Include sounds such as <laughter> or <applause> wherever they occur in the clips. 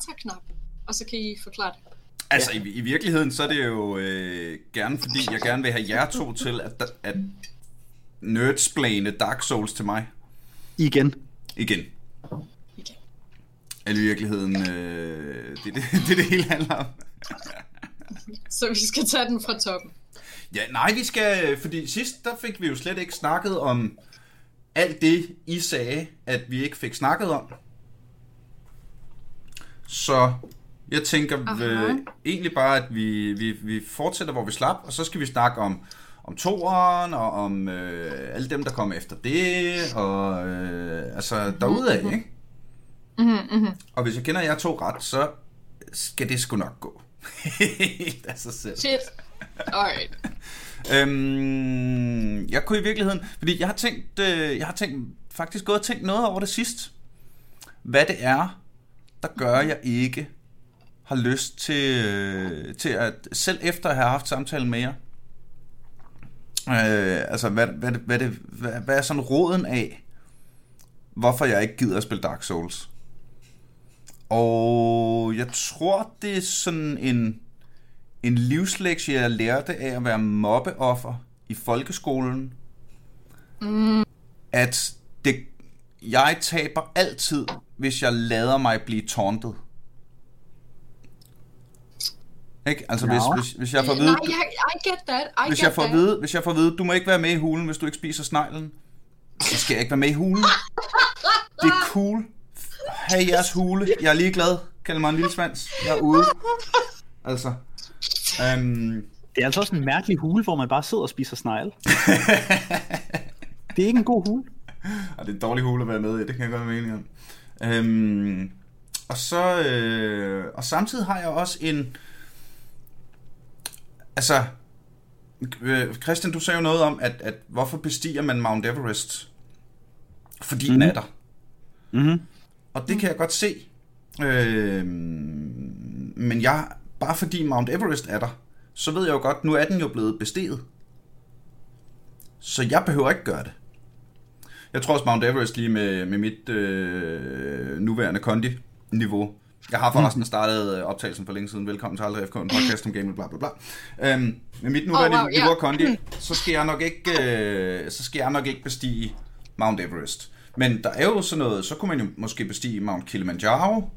enter-knap, og så kan I forklare det. Altså, ja. i, i virkeligheden, så er det jo øh, gerne, fordi jeg gerne vil have jer to til at, at nerdsplane Dark Souls til mig. Igen. Igen. Igen. Eller i virkeligheden, øh, det, det, <laughs> det, det hele handler om. Så vi skal tage den fra toppen. Ja, nej, vi skal, fordi sidst, der fik vi jo slet ikke snakket om alt det, I sagde, at vi ikke fik snakket om. Så jeg tænker øh, egentlig bare, at vi, vi, vi fortsætter, hvor vi slap, og så skal vi snakke om, om toeren, og om øh, alle dem, der kommer efter det, og øh, altså derudad, Mhm. ikke? Mm-hmm. Og hvis jeg kender jer to ret, så skal det sgu nok gå. Helt af sig selv. Shit. Alright. <laughs> Øhm, jeg kunne i virkeligheden, fordi jeg har tænkt, øh, jeg har tænkt, faktisk gået og tænkt noget over det sidst. Hvad det er, der gør, at jeg ikke har lyst til, øh, til at, selv efter at have haft samtalen med jer, øh, altså hvad, hvad, hvad, det, hvad, hvad er sådan råden af, hvorfor jeg ikke gider at spille Dark Souls? Og jeg tror, det er sådan en, en livslektie, jeg lærte af at være mobbeoffer i folkeskolen. Mm. At jeg taber altid, hvis jeg lader mig blive tauntet. Ikke? Altså, Nå. hvis, hvis, hvis jeg får at vide, Nej, jeg, I get that. I hvis get jeg får at that. vide, hvis jeg får at vide, du må ikke være med i hulen, hvis du ikke spiser sneglen, så skal jeg ikke være med i hulen. Det er cool. Ha' jeres hule. Jeg er ligeglad. Kald mig en lille svans. Jeg er ude. Altså. Um, Det er altså også en mærkelig hule, hvor man bare sidder og spiser snegl. <laughs> det er ikke en god hule. <laughs> og det er en dårlig hule at være med i, det kan jeg godt være enig om. Um, og så, øh, og samtidig har jeg også en, altså, øh, Christian, du sagde jo noget om, at, at hvorfor bestiger man Mount Everest? Fordi mm. den er der. Mm-hmm. Og det kan jeg godt se. Øh, men jeg, bare fordi Mount Everest er der, så ved jeg jo godt, nu er den jo blevet besteget. Så jeg behøver ikke gøre det. Jeg tror også Mount Everest lige med, med mit øh, nuværende kondi-niveau. Jeg har forresten startet øh, optagelsen for længe siden. Velkommen til Aldrig FK, en podcast om gaming, bla bla bla. Øhm, med mit nuværende Oh, wow, niveau af kondi, så skal jeg nok ikke, øh, så skal jeg nok ikke bestige Mount Everest. Men der er jo sådan noget, så kunne man jo måske bestige Mount Kilimanjaro,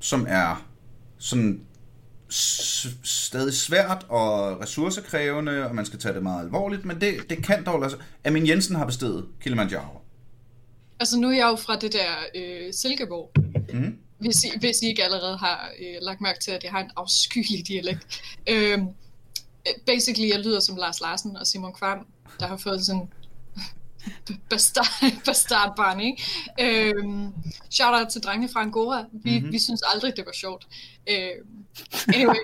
som er sådan stadig svært og ressourcekrævende, og man skal tage det meget alvorligt, men det, det kan dog lade sig. Amin Jensen har bestedet Kilimanjaro. Altså nu er jeg jo fra det der øh, Silkeborg. Mm. Hvis I, hvis I ikke allerede har øh, lagt mærke til, at jeg har en afskyelig dialekt. Øh, basically, jeg lyder som Lars Larsen og Simon Kvam, der har fået sådan <laughs> bastard, bastardbarn, ikke? Øhm, shout out til drengene fra Angora. Vi, Mhm. mm-hmm. vi synes aldrig, det var sjovt. Øhm, anyway.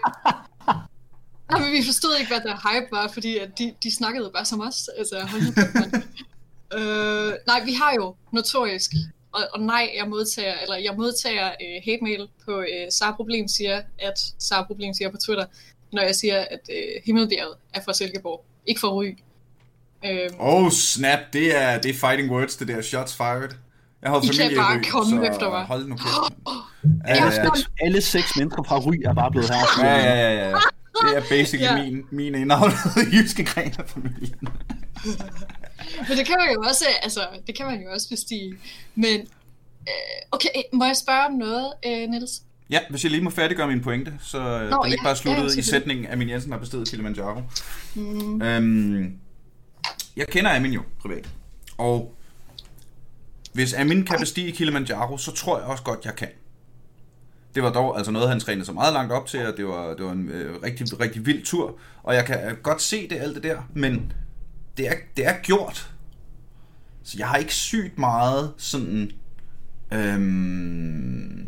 Nej, men vi forstod ikke, hvad der hype var, fordi at de, de snakkede bare som os. Altså, hold nu øh, nej, vi har jo notorisk, og, og nej, jeg modtager, eller jeg modtager øh, hate mail på øh, Sara Problem siger, at Sara Problem siger på Twitter, når jeg siger, at øh, Himmelbjerget er fra Silkeborg, ikke fra Ry. Øhm, Oh snap, det er, det er fighting words, det der shots fired. Jeg har I kan familie bare Ry, komme efter mig. hold nu kæft. Ja, Ja, alle seks mennesker fra Ry er bare blevet her. ja, ja, ja, ja. Det er basically Ja. min, min indavlede <laughs> jyske gren af familien. <laughs> Men det kan man jo også, altså, det kan man jo også bestige. Men, øh, okay, må jeg spørge om noget, øh, Niels? Ja, hvis jeg lige må færdiggøre min pointe, så Nå, den ikke ja, bare sluttet ja, i sætningen, at min Jensen har bestedet Kilimanjaro. Mm. Øhm, jeg kender Amin jo privat, og hvis Amin kan bestige Kilimanjaro, så tror jeg også godt, jeg kan. Det var dog altså noget, han trænede så meget langt op til, og det var, det var en øh, rigtig, rigtig vild tur. Og jeg kan øh, godt se det, alt det der, men det er, det er gjort. Så jeg har ikke sygt meget sådan... Øhm,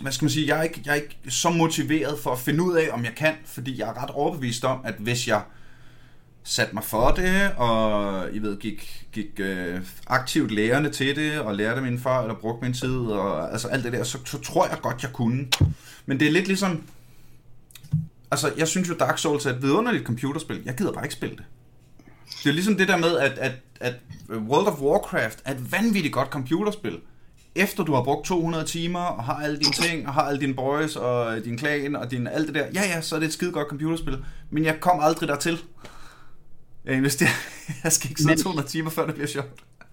hvad skal man sige? Jeg er, ikke, jeg er ikke så motiveret for at finde ud af, om jeg kan, fordi jeg er ret overbevist om, at hvis jeg satte mig for det, og I ved, gik, gik øh, aktivt lærende til det, og lærte min far, eller brugte min tid, og altså alt det der, så, så tror jeg godt, jeg kunne. Men det er lidt ligesom, altså jeg synes jo Dark Souls er et vidunderligt computerspil, jeg gider bare ikke spille det. Det er ligesom det der med, at, at, at World of Warcraft er et vanvittigt godt computerspil. efter du har brugt 200 timer, og har alle dine ting, og har alle dine boys, og din klan, og din, alt det der, ja ja, så er det et skide godt computerspil, men jeg kom aldrig dertil. Jeg investerer, <laughs> jeg skal ikke sidde Men- 200 timer, før det bliver sjovt.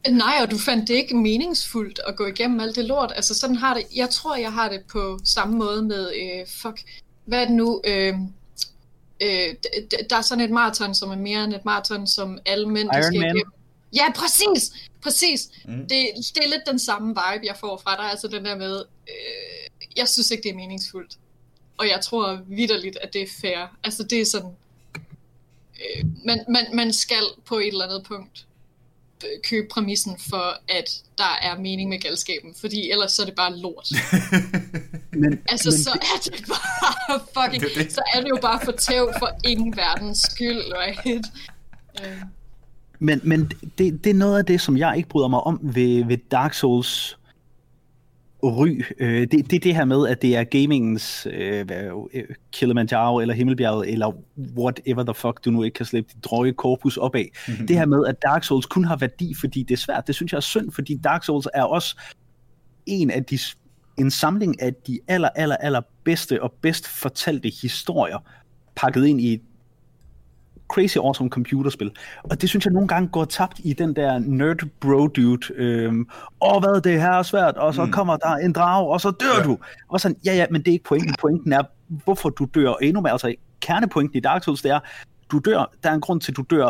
Nej, og du fandt det ikke meningsfuldt at gå igennem alt det lort. Altså sådan har det, jeg tror, jeg har det på samme måde med, øh, fuck, hvad er det nu? Øh, øh, der er sådan et maraton, som er mere end et maraton, som alle mænd Iron skal Man? igennem. Ja, præcis! Præcis. Mm. Det, det er lidt den samme vibe, jeg får fra dig. Altså den der med, øh, jeg synes ikke, det er meningsfuldt. Og jeg tror vidderligt, at det er fair. Altså det er sådan, øh, man, man, man skal på et eller andet punkt øh, købe præmissen for, at der er mening med galskaben, fordi ellers så er det bare lort. <laughs> Men, Altså, men så er det bare <laughs> fucking... Det det. Så er det jo bare for tæv for ingen verdens skyld, right? Øh, Men, men det, det er noget af det, som jeg ikke bryder mig om ved, ved Dark Souls ry. Øh, det, det er det her med, at det er gamingens øh, øh, Kilimanjaro eller Himmelbjerget, eller whatever the fuck du nu ikke kan slippe dit drøje korpus op af. Mhm. det her med, at Dark Souls kun har værdi, fordi det er svært, det synes jeg er synd, fordi Dark Souls er også en af de en samling af de aller, aller, aller bedste og bedst fortalte historier, pakket ind i crazy awesome computerspil. Og det synes jeg nogle gange går tabt i den der nerd bro dude. Øhm, Åh, hvad det her er svært, og så Mm. mm. kommer der en drag, og så dør Ja. du. Og sådan, ja, ja, men det er ikke pointen. Pointen er, hvorfor du dør endnu mere. Altså, kernepointen i Dark Souls, det er, du dør, der er en grund til, at du dør,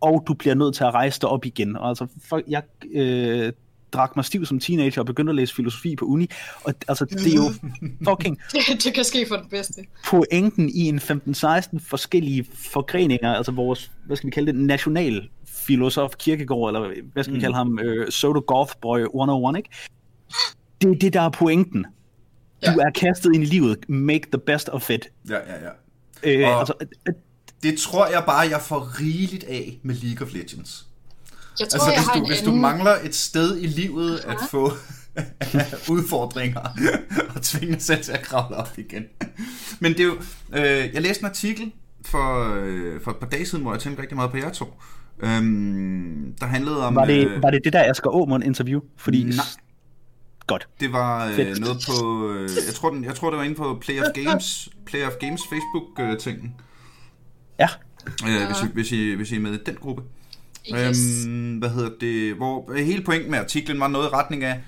og du bliver nødt til at rejse dig op igen. Og altså, for, jeg øh, drak mig stiv som teenager og begyndte at læse filosofi på uni, og altså, det er jo <laughs> fucking <laughs> det, det kan ske for den bedste. pointen i en 15-16 forskellige forgreninger, altså vores, hvad skal vi kalde det, national filosof Kirkegaard, eller hvad skal vi Mm. kalde ham, øh, Soto Gothboy 101, ikke? Det er det, der er pointen. Du Ja. er kastet ind i livet. Make the best of it. Ja, ja, ja. Øh, Og- altså, øh, Det tror jeg bare, jeg får rigeligt af med League of Legends. Jeg tror, Altså, jeg hvis har du, en hvis du mangler et sted i livet at Aha. få <laughs> udfordringer og tvinge dig selv til at kravle op igen. Men det er jo... Øh, jeg læste en artikel for, øh, for et par dage siden, hvor jeg tænkte rigtig meget på jer to. Øhm, der handlede om... var, det, øh, var det det der Asger Aumund interview? Fordi, Nej. Godt. Det var øh, Fedt. noget på... Øh, jeg, tror, den, jeg tror, det var inde på Play of Games, Play of Games Facebook-tingen. Ja. Øh, hvis, I, hvis, I, hvis I er med i den gruppe. Yes. Øhm, hvad hedder det? Hvor hele pointen med artiklen var noget i retning af,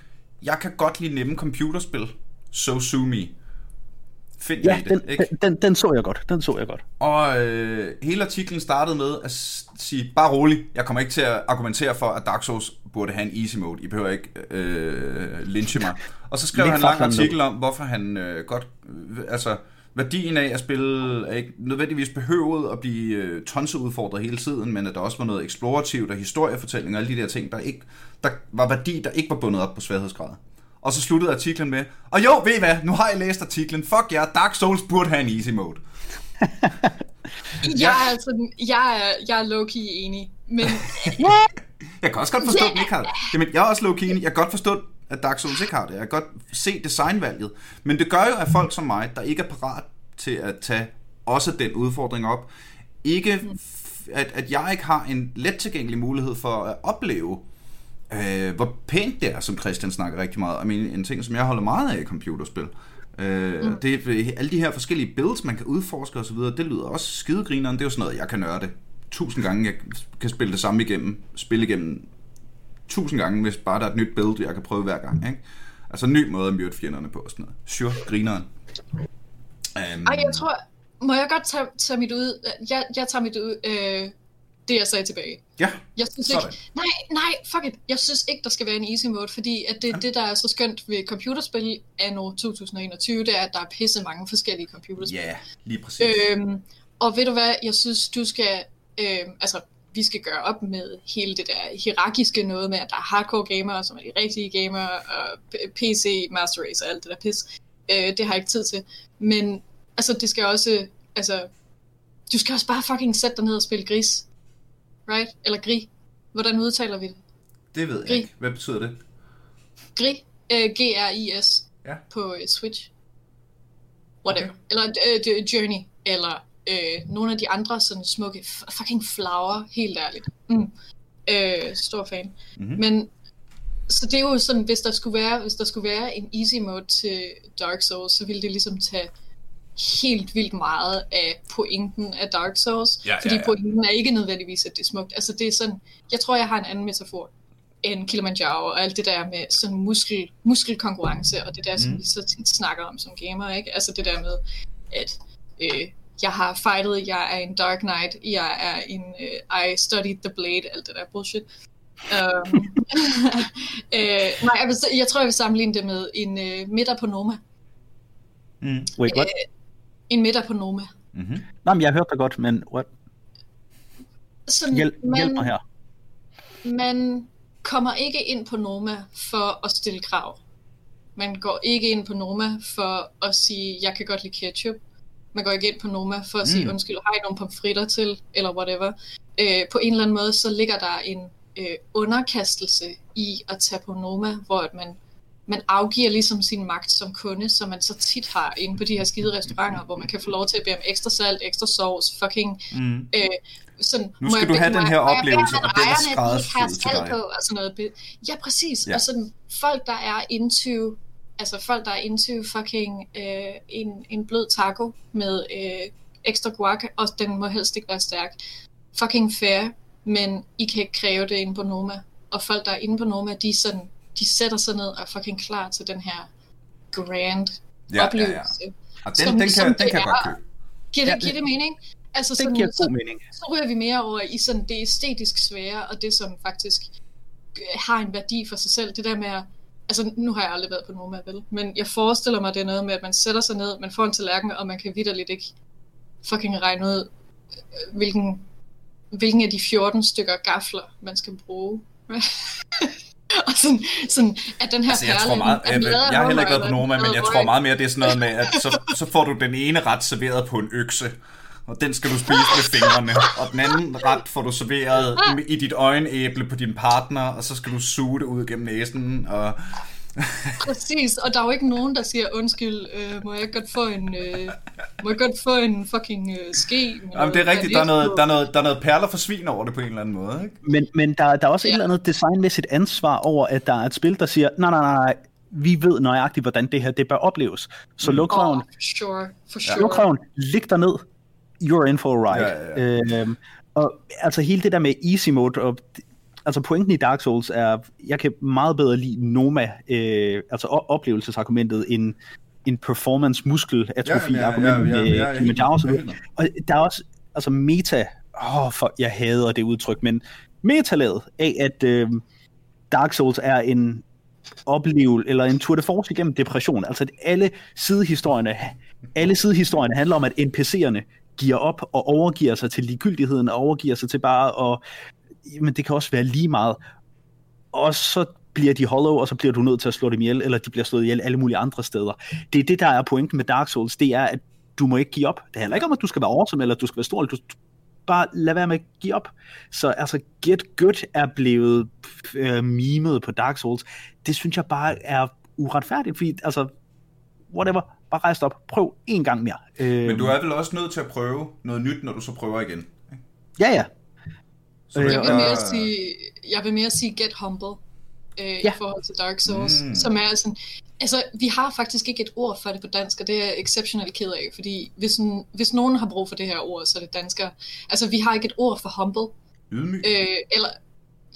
jeg kan godt lide nemme computerspil. So sue me. Find Ja, det, den, ikke? den, den, den så jeg godt. Den så jeg godt. Og øh, hele artiklen startede med at sige, bare rolig, jeg kommer ikke til at argumentere for, at Dark Souls burde have en easy mode. I behøver ikke øh, lynche mig. Og så skrev han en lang artikel om, hvorfor han øh, godt... Øh, altså, værdien af at spille er ikke nødvendigvis behøvet at blive øh, tonseudfordret hele tiden, men at der også var noget eksplorativt og historiefortælling og alle de der ting, der ikke der var værdi, der ikke var bundet op på sværhedsgrad. Og så sluttede artiklen med, og jo, ved I hvad, nu har jeg læst artiklen, fuck jer, Dark Souls burde have en easy mode. <laughs> Jeg er, altså, jeg er, jeg er low-key enig, men <laughs> Jeg kan også godt forstå, at den ikke har. Jamen, jeg er også low key enig. Jeg kan godt forstå, at Dark Souls ikke har det. Jeg kan godt se designvalget. Men det gør jo, at folk som mig, der ikke er parat til at tage også den udfordring op, ikke, at, at jeg ikke har en let tilgængelig mulighed for at opleve, øh, hvor pænt det er, som Christian snakker rigtig meget om. En, en ting, som jeg holder meget af i computerspil. Øh, mm. det, er- alle de her forskellige builds, man kan udforske osv., det lyder også skidegrineren. Det er jo sådan noget, jeg kan nørde tusind gange. Jeg kan spille det samme igennem, spille igennem tusind gange, hvis bare der er et nyt build, jeg kan prøve hver gang. Ikke? Altså en ny måde at myrde fjenderne på og sådan noget. Sure, grineren. Um, Ej, jeg tror... Må jeg godt tage, tage mit ud... Jeg, jeg tager mit ud... Øh, det, jeg sagde tilbage. Ja, Jeg synes Sådan. ikke... Nej, nej, fuck it. Jeg synes ikke, der skal være en easy mode, fordi at det, det, der er så skønt ved computerspil anno 2021, det er, at der er pisse mange forskellige computerspil. ja, lige præcis. Øhm, og ved du hvad, jeg synes, du skal... Øhm, altså, vi skal gøre op med hele det der hierarkiske noget med, at der er hardcore gamere, som er de rigtige gamere, og PC, Master Race og alt det der pis. Øh, det har jeg ikke tid til. Men altså, det skal også... Altså, du skal også bare fucking sætte dig ned og spille gris. Right? Eller gri. Hvordan udtaler vi det? det ved jeg gri. ikke. Hvad betyder det? Gri. Øh, G-R-I-S. Ja. På øh, Switch. Whatever. Okay. Eller det- Journey. Eller øh, nogle af de andre sådan smukke f- fucking flower. Helt ærligt. Mm. Øh, stor fan. Mhm. Men så det er jo sådan, hvis der skulle være, hvis der skulle være en easy mode til Dark Souls, så ville det ligesom tage helt vildt meget af pointen af Dark Souls. Ja, fordi ja, ja. pointen er ikke nødvendigvis, at det er smukt. Altså det er sådan, jeg tror, jeg har en anden metafor end Kilimanjaro og alt det der med sådan muskel, muskelkonkurrence, og det der, som Mm. vi så tit snakker om som gamer, ikke? Altså det der med, at øh, jeg har fightet, jeg er en Dark Knight, jeg er en, øh, I studied the blade, alt det der bullshit. Um, <laughs> øh, nej, jeg, vil, jeg tror, jeg vil sammenligne det med en øh, middag på Noma. Mm. Wait, what? En middag på Noma. Mm-hmm. Nej, men jeg hørte dig godt, men what? Sådan, Hjælp, man, hjælp mig her. man kommer ikke ind på Noma for at stille krav. Man går ikke ind på Noma for at sige, jeg kan godt lide ketchup. Man går ikke ind på Noma for at sige, Mm. undskyld, har I nogle pomfritter til, eller whatever. Øh, på en eller anden måde, så ligger der en øh, underkastelse i at tage på Noma, hvor at man, man afgiver ligesom sin magt som kunde, som man så tit har inde på de her skide restauranter, hvor man kan få lov til at bede om ekstra salt, ekstra sovs, fucking Mm. Øh, sådan, Nu må skal jeg du have må den her må oplevelse, og den er skræddersyet til salt dig. På, og sådan noget. Ja, præcis. Ja. Og sådan, folk, der er into, altså folk, der er into fucking øh, en, en blød taco med øh, ekstra guac, og den må helst ikke være stærk. Fucking fair, men I kan ikke kræve det inde på Noma. Og folk, der er inde på Noma, de, er sådan, de sætter sig ned og er fucking klar til den her grand Ja, ja, oplevelse. ja. Og Som- den, den, som kan, den det kan jeg er. godt købe. Giver det, Ja, giver det mening? Altså Det sådan, giver så, god mening. så ryger vi mere over i sådan det æstetisk svære, og det som faktisk øh, har en værdi for sig selv. Det der med at, altså nu har jeg aldrig været på Noma, vel? Men jeg forestiller mig, det er noget med, at man sætter sig ned, man får en tallerken, og man kan vidderligt ikke fucking regne ud, øh, hvilken, hvilken af de 14 stykker gafler, man skal bruge. <laughs> og sådan, sådan, at den her Altså, jeg perle tror meget, er jeg, jeg har heller ikke været på Noma, men jeg tror meget mere, det er sådan noget med, at så, <laughs> så får du den ene ret serveret på en økse, og den skal du spise med fingrene, og den anden ret får du serveret i dit øjenæble på din partner, og så skal du suge det ud gennem næsen, og Præcis, og der er jo ikke nogen, der siger, undskyld, øh, må jeg godt få en, øh, må jeg godt få en fucking øh, ske? Jamen, det er noget rigtigt, der er, noget, der, er noget, der er noget perler for svin over det på en eller anden måde, ikke? Men, men der, der er også ja. et eller andet designmæssigt ansvar over, at der er et spil, der siger, nej, nej, nej, vi ved nøjagtigt, hvordan det her det bør opleves. Så Mm. luk røven, Oh, for sure, for sure. luk røven, lig dig ned, you're in for a ride. Ja, ja, Øhm, og altså hele det der med easy mode, og, altså pointen i Dark Souls er, jeg kan meget bedre lide Noma, øh, altså oplevelsesargumentet, end en performance muskel atrofi Ja, ja, ja, argument ja, ja, med ja, ja, Kilimanjaro og der er også, altså meta, åh, for, jeg hader det udtryk, men metalaget af, at øh, Dark Souls er en oplevelse, eller en tour de force igennem depression. Altså at alle sidehistorierne, alle sidehistorierne handler om, at NPC'erne giver op og overgiver sig til ligegyldigheden, og overgiver sig til bare og men det kan også være lige meget. Og så bliver de hollow, og så bliver du nødt til at slå dem ihjel, eller de bliver slået ihjel alle mulige andre steder. Det er det, der er pointen med Dark Souls, det er, at du må ikke give op. Det handler ikke om, at du skal være awesome, eller at du skal være stor, eller du bare lad være med at give op. Så altså, Get Good er blevet øh, mimet på Dark Souls. Det synes jeg bare er uretfærdigt, fordi altså, whatever, bare rejs op, prøv en gang mere. Øh, Men du er vel også nødt til at prøve noget nyt, når du så prøver igen. Ja, ja. Så Øh, Jeg vil der- mere sige, jeg vil mere sige get humble øh, Ja. i forhold til Dark Souls, Mm. som er sådan, altså vi har faktisk ikke et ord for det på dansk, og det er jeg exceptionelt ked af, fordi hvis, hvis nogen har brug for det her ord, så er det dansker. Altså vi har ikke et ord for humble, Ydmyg. øh, eller,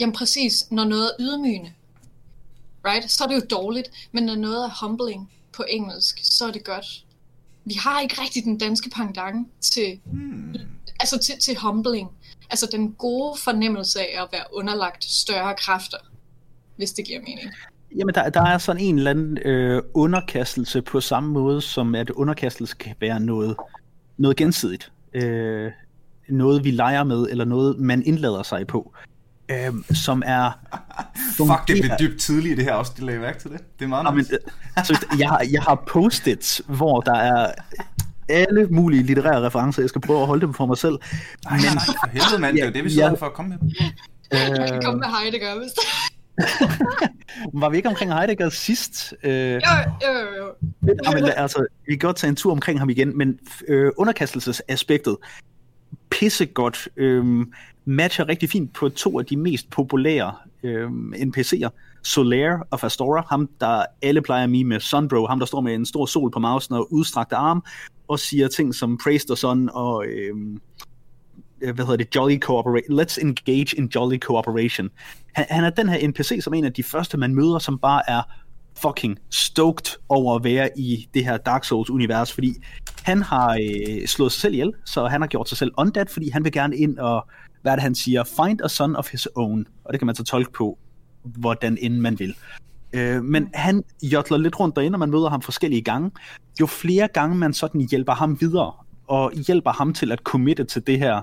jamen præcis, når noget er ydmygende, right, så er det jo dårligt, men når noget er humbling på engelsk, så er det godt. Vi har ikke rigtig den danske pendant til Hmm. altså til, til humbling. Altså den gode fornemmelse af at være underlagt større kræfter, hvis det giver mening. Jamen, der, der er sådan en eller anden øh, underkastelse på samme måde, som at underkastelse kan være noget, noget gensidigt. Øh, noget, vi leger med, eller noget, man indlader sig på. Øh, som er... Fuck, det blev dybt tidligt i det her også, de lagde mærke til det. Det er meget Ja, men, nice. øh, seriøst, jeg, har, jeg har post-its, hvor der er alle mulige litterære referencer. Jeg skal prøve at holde dem for mig selv. Nej, nej, nej, for helvede, mand. Det er jo det, vi sidder Ja. for at komme med. Jeg kan komme med Heidegger, hvis det <laughs> var vi ikke omkring Heidegger sidst? Øh, jo, jo, jo, jo. Ja, men, altså, vi kan godt tage en tur omkring ham igen, men øh, underkastelsesaspektet, pissegodt, øh, matcher rigtig fint på to af de mest populære øh, NPC'er, Solaire of Astora, ham der alle plejer at med Sunbro, ham der står med en stor sol på mausen og udstrakte arm, og siger ting som Praise the Sun og øhm, øh, hvad hedder det, Jolly Cooperation. Let's engage in Jolly Cooperation. Han, han er den her NPC som en af de første, man møder, som bare er fucking stoked over at være i det her Dark Souls-univers, fordi han har øh, slået sig selv ihjel, så han har gjort sig selv undead, fordi han vil gerne ind og, hvad er det han siger, find a son of his own, og det kan man så tolke på, hvordan end man vil. Øh, men han jotler lidt rundt derinde, og man møder ham forskellige gange. Jo flere gange man sådan hjælper ham videre, og hjælper ham til at committe til det her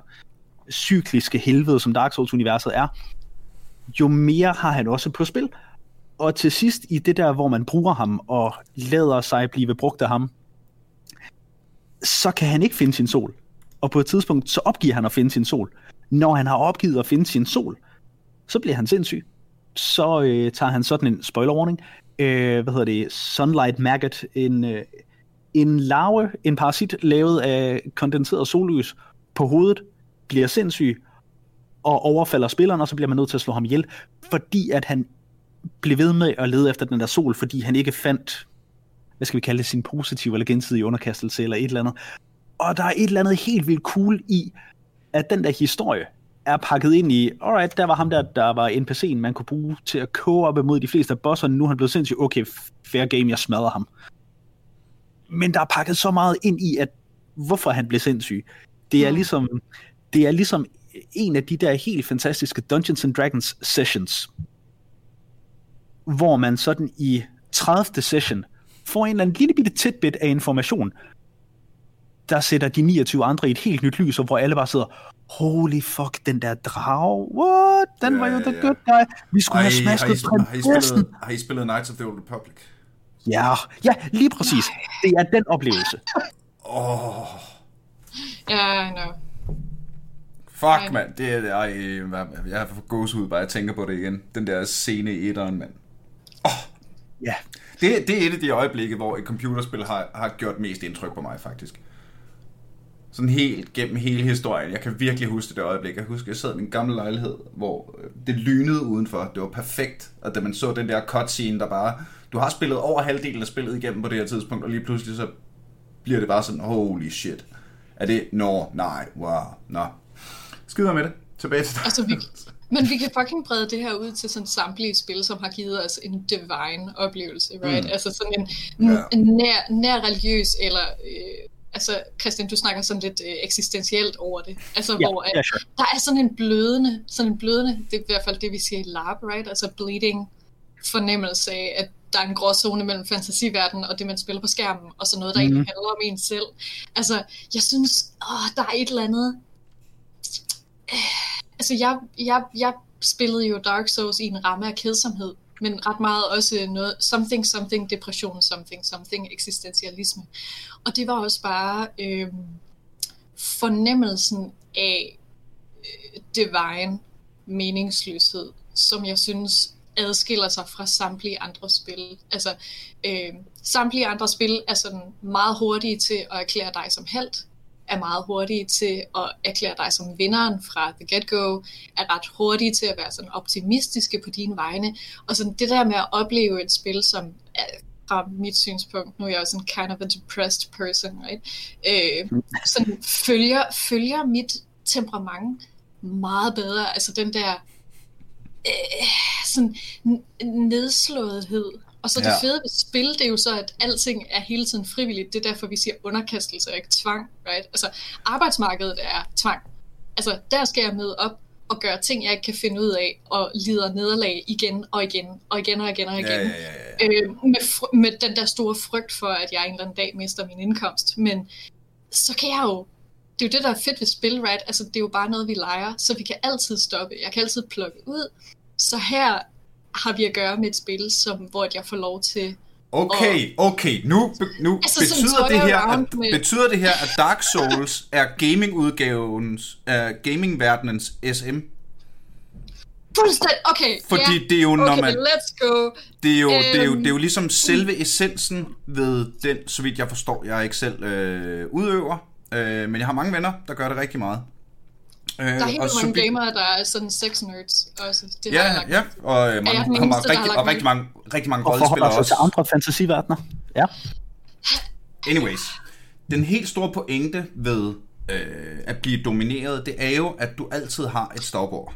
cykliske helvede, som Dark Souls-universet er, jo mere har han også på spil. Og til sidst i det der, hvor man bruger ham og lader sig blive brugt af ham, så kan han ikke finde sin sol. Og på et tidspunkt, så opgiver han at finde sin sol. Når han har opgivet at finde sin sol, så bliver han sindssyg. Så øh, tager han sådan en spoiler warning, øh, hvad hedder det, Sunlight Maggot, en, øh, en larve, en parasit lavet af kondenseret sollys på hovedet, bliver sindssyg og overfalder spilleren, og så bliver man nødt til at slå ham ihjel, fordi at han blev ved med at lede efter den der sol, fordi han ikke fandt, hvad skal vi kalde det, sin positive eller gensidige underkastelse eller et eller andet. Og der er et eller andet helt vildt cool i, at den der historie er pakket ind i, alright, der var ham der, der var NPC'en, man kunne bruge til at koge op imod de fleste af bosserne, nu er han blevet sindssygt, okay, fair game, jeg smadrer ham. Men der er pakket så meget ind i, at hvorfor han blev sindssyg. Det er mm. ligesom, det er ligesom en af de der helt fantastiske Dungeons and Dragons sessions, hvor man sådan i 30. session får en eller anden lille bitte tidbit af information, der sætter de 29 andre i et helt nyt lys, og hvor alle bare sidder, holy fuck, den der drag, what? Den ja, var jo the ja. good guy. Vi skulle Ej, have smasket har I, har I, spillet, har I spillet Knights of the Old Republic? Ja, ja, lige præcis. Det er den oplevelse. <laughs> Åh. Oh. Ja, I know. Fuck, mand. Det er, ej, jeg har fået gåsehud bare jeg tænker på det igen. Den der scene i etteren, mand. Åh. Oh. Ja. Det, det er et af de øjeblikke, hvor et computerspil har, har gjort mest indtryk på mig, faktisk. Sådan helt gennem hele historien. Jeg kan virkelig huske det øjeblik. Jeg husker, jeg sad i min gamle lejlighed, hvor øh, det lynede udenfor. Det var perfekt. Og da man så den der cutscene, der bare... Du har spillet over halvdelen af spillet igennem på det her tidspunkt, og lige pludselig så bliver det bare sådan, holy shit. Er det, nå, no, nej, wow, nå. Skider med det. Tilbage til dig. Altså, vi, men vi kan fucking brede det her ud til sådan samtlige spil, som har givet os en divine oplevelse, right? Mm. Altså sådan en, yeah. en nær, nær religiøs eller... Øh, altså Christian, du snakker sådan lidt øh, eksistentielt over det. Altså yeah, hvor at, yeah, sure. der er sådan en blødende, sådan en blødende, det er i hvert fald det, vi siger i lab, right? Altså bleeding fornemmelse af, at der er en gråzone mellem fantasiverdenen og det, man spiller på skærmen, og så noget, der mm. egentlig handler om en selv. Altså, jeg synes, åh, der er et eller andet... Altså, jeg, jeg, jeg spillede jo Dark Souls i en ramme af kedsomhed, men ret meget også noget something, something, depression, something, something, eksistentialisme. Og det var også bare øh, fornemmelsen af øh, divine meningsløshed, som jeg synes adskiller sig fra samtlige andre spil. Altså, øh, samtlige andre spil er sådan meget hurtige til at erklære dig som held, er meget hurtige til at erklære dig som vinderen fra The Get-Go, er ret hurtige til at være sådan optimistiske på dine vegne, og sådan det der med at opleve et spil, som er, fra mit synspunkt, nu er jeg også en kind of a depressed person, right? Øh, sådan følger, følger mit temperament meget bedre, altså den der øh, sådan nedslåethed. Og så det ja. fede ved spil, det er jo så, at alting er hele tiden frivilligt. Det er derfor, vi siger underkastelse og ikke tvang. Right? Altså, arbejdsmarkedet er tvang. Altså, der skal jeg møde op og gøre ting, jeg ikke kan finde ud af, og lider nederlag igen og igen, og igen og igen og igen. Ja, ja, ja, ja. Øh, med, med den der store frygt for, at jeg en eller anden dag mister min indkomst. Men så kan jeg jo det er jo det, der er fedt ved spil, right? Altså, det er jo bare noget, vi leger, så vi kan altid stoppe. Jeg kan altid plukke ud, så her har vi at gøre med et spil, som, hvor jeg får lov til Okay, okay. Nu, nu altså, betyder, det her, at, med... betyder det her, at Dark Souls er gamingudgavens, er gamingverdenens SM? Fuldstændig, okay. Fordi yeah. det er jo, når okay, man... let's go. Det er, jo, um... det, er jo, det er jo ligesom selve essensen ved den, så vidt jeg forstår. Jeg er ikke selv øh, udøver, øh, men jeg har mange venner, der gør det rigtig meget. Øh, Der er helt og mange vi- gamere, der er sådan sex nerds også. Det Ja, lagt. ja, og, øh, mange, og, eneste, har rigtig, og rigtig mange, rigtig mange Og rollespillere også. til andre fantasiverdener. Ja. Anyways, den helt store pointe ved øh, at blive domineret, det er jo, at du altid har et stopord.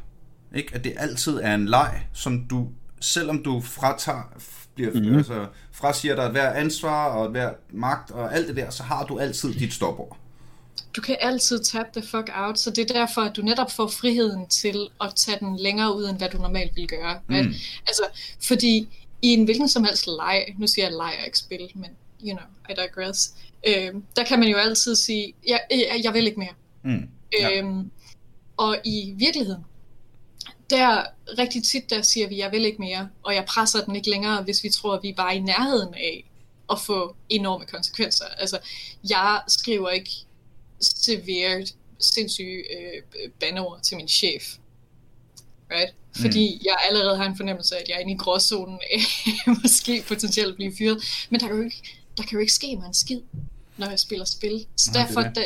Ikke? At det altid er en leg, som du, selvom du fratager, bliver, Mhm. mm-hmm. altså, frasiger dig hver ansvar og hver magt og alt det der, så har du altid dit stopord. Du kan altid tap the fuck out, så det er derfor, at du netop får friheden til at tage den længere ud, end hvad du normalt ville gøre. Mm. Altså, fordi i en hvilken som helst leg, nu siger jeg leg og ikke spil, men you know, I digress, øh, der kan man jo altid sige, jeg, jeg, jeg vil ikke mere. Mm. Ja. Øhm, og i virkeligheden, der rigtig tit, der siger vi, jeg vil ikke mere, og jeg presser den ikke længere, hvis vi tror, at vi er bare i nærheden af at få enorme konsekvenser. Altså, jeg skriver ikke severe, sindssyge øh, bandeord til min chef. Right? Fordi mm. jeg allerede har en fornemmelse af, at jeg er inde i gråzonen af <laughs> måske potentielt blive fyret. Men der kan jo ikke, der kan jo ikke ske mig en skid, når jeg spiller spil. Så Nej, er derfor, det. da,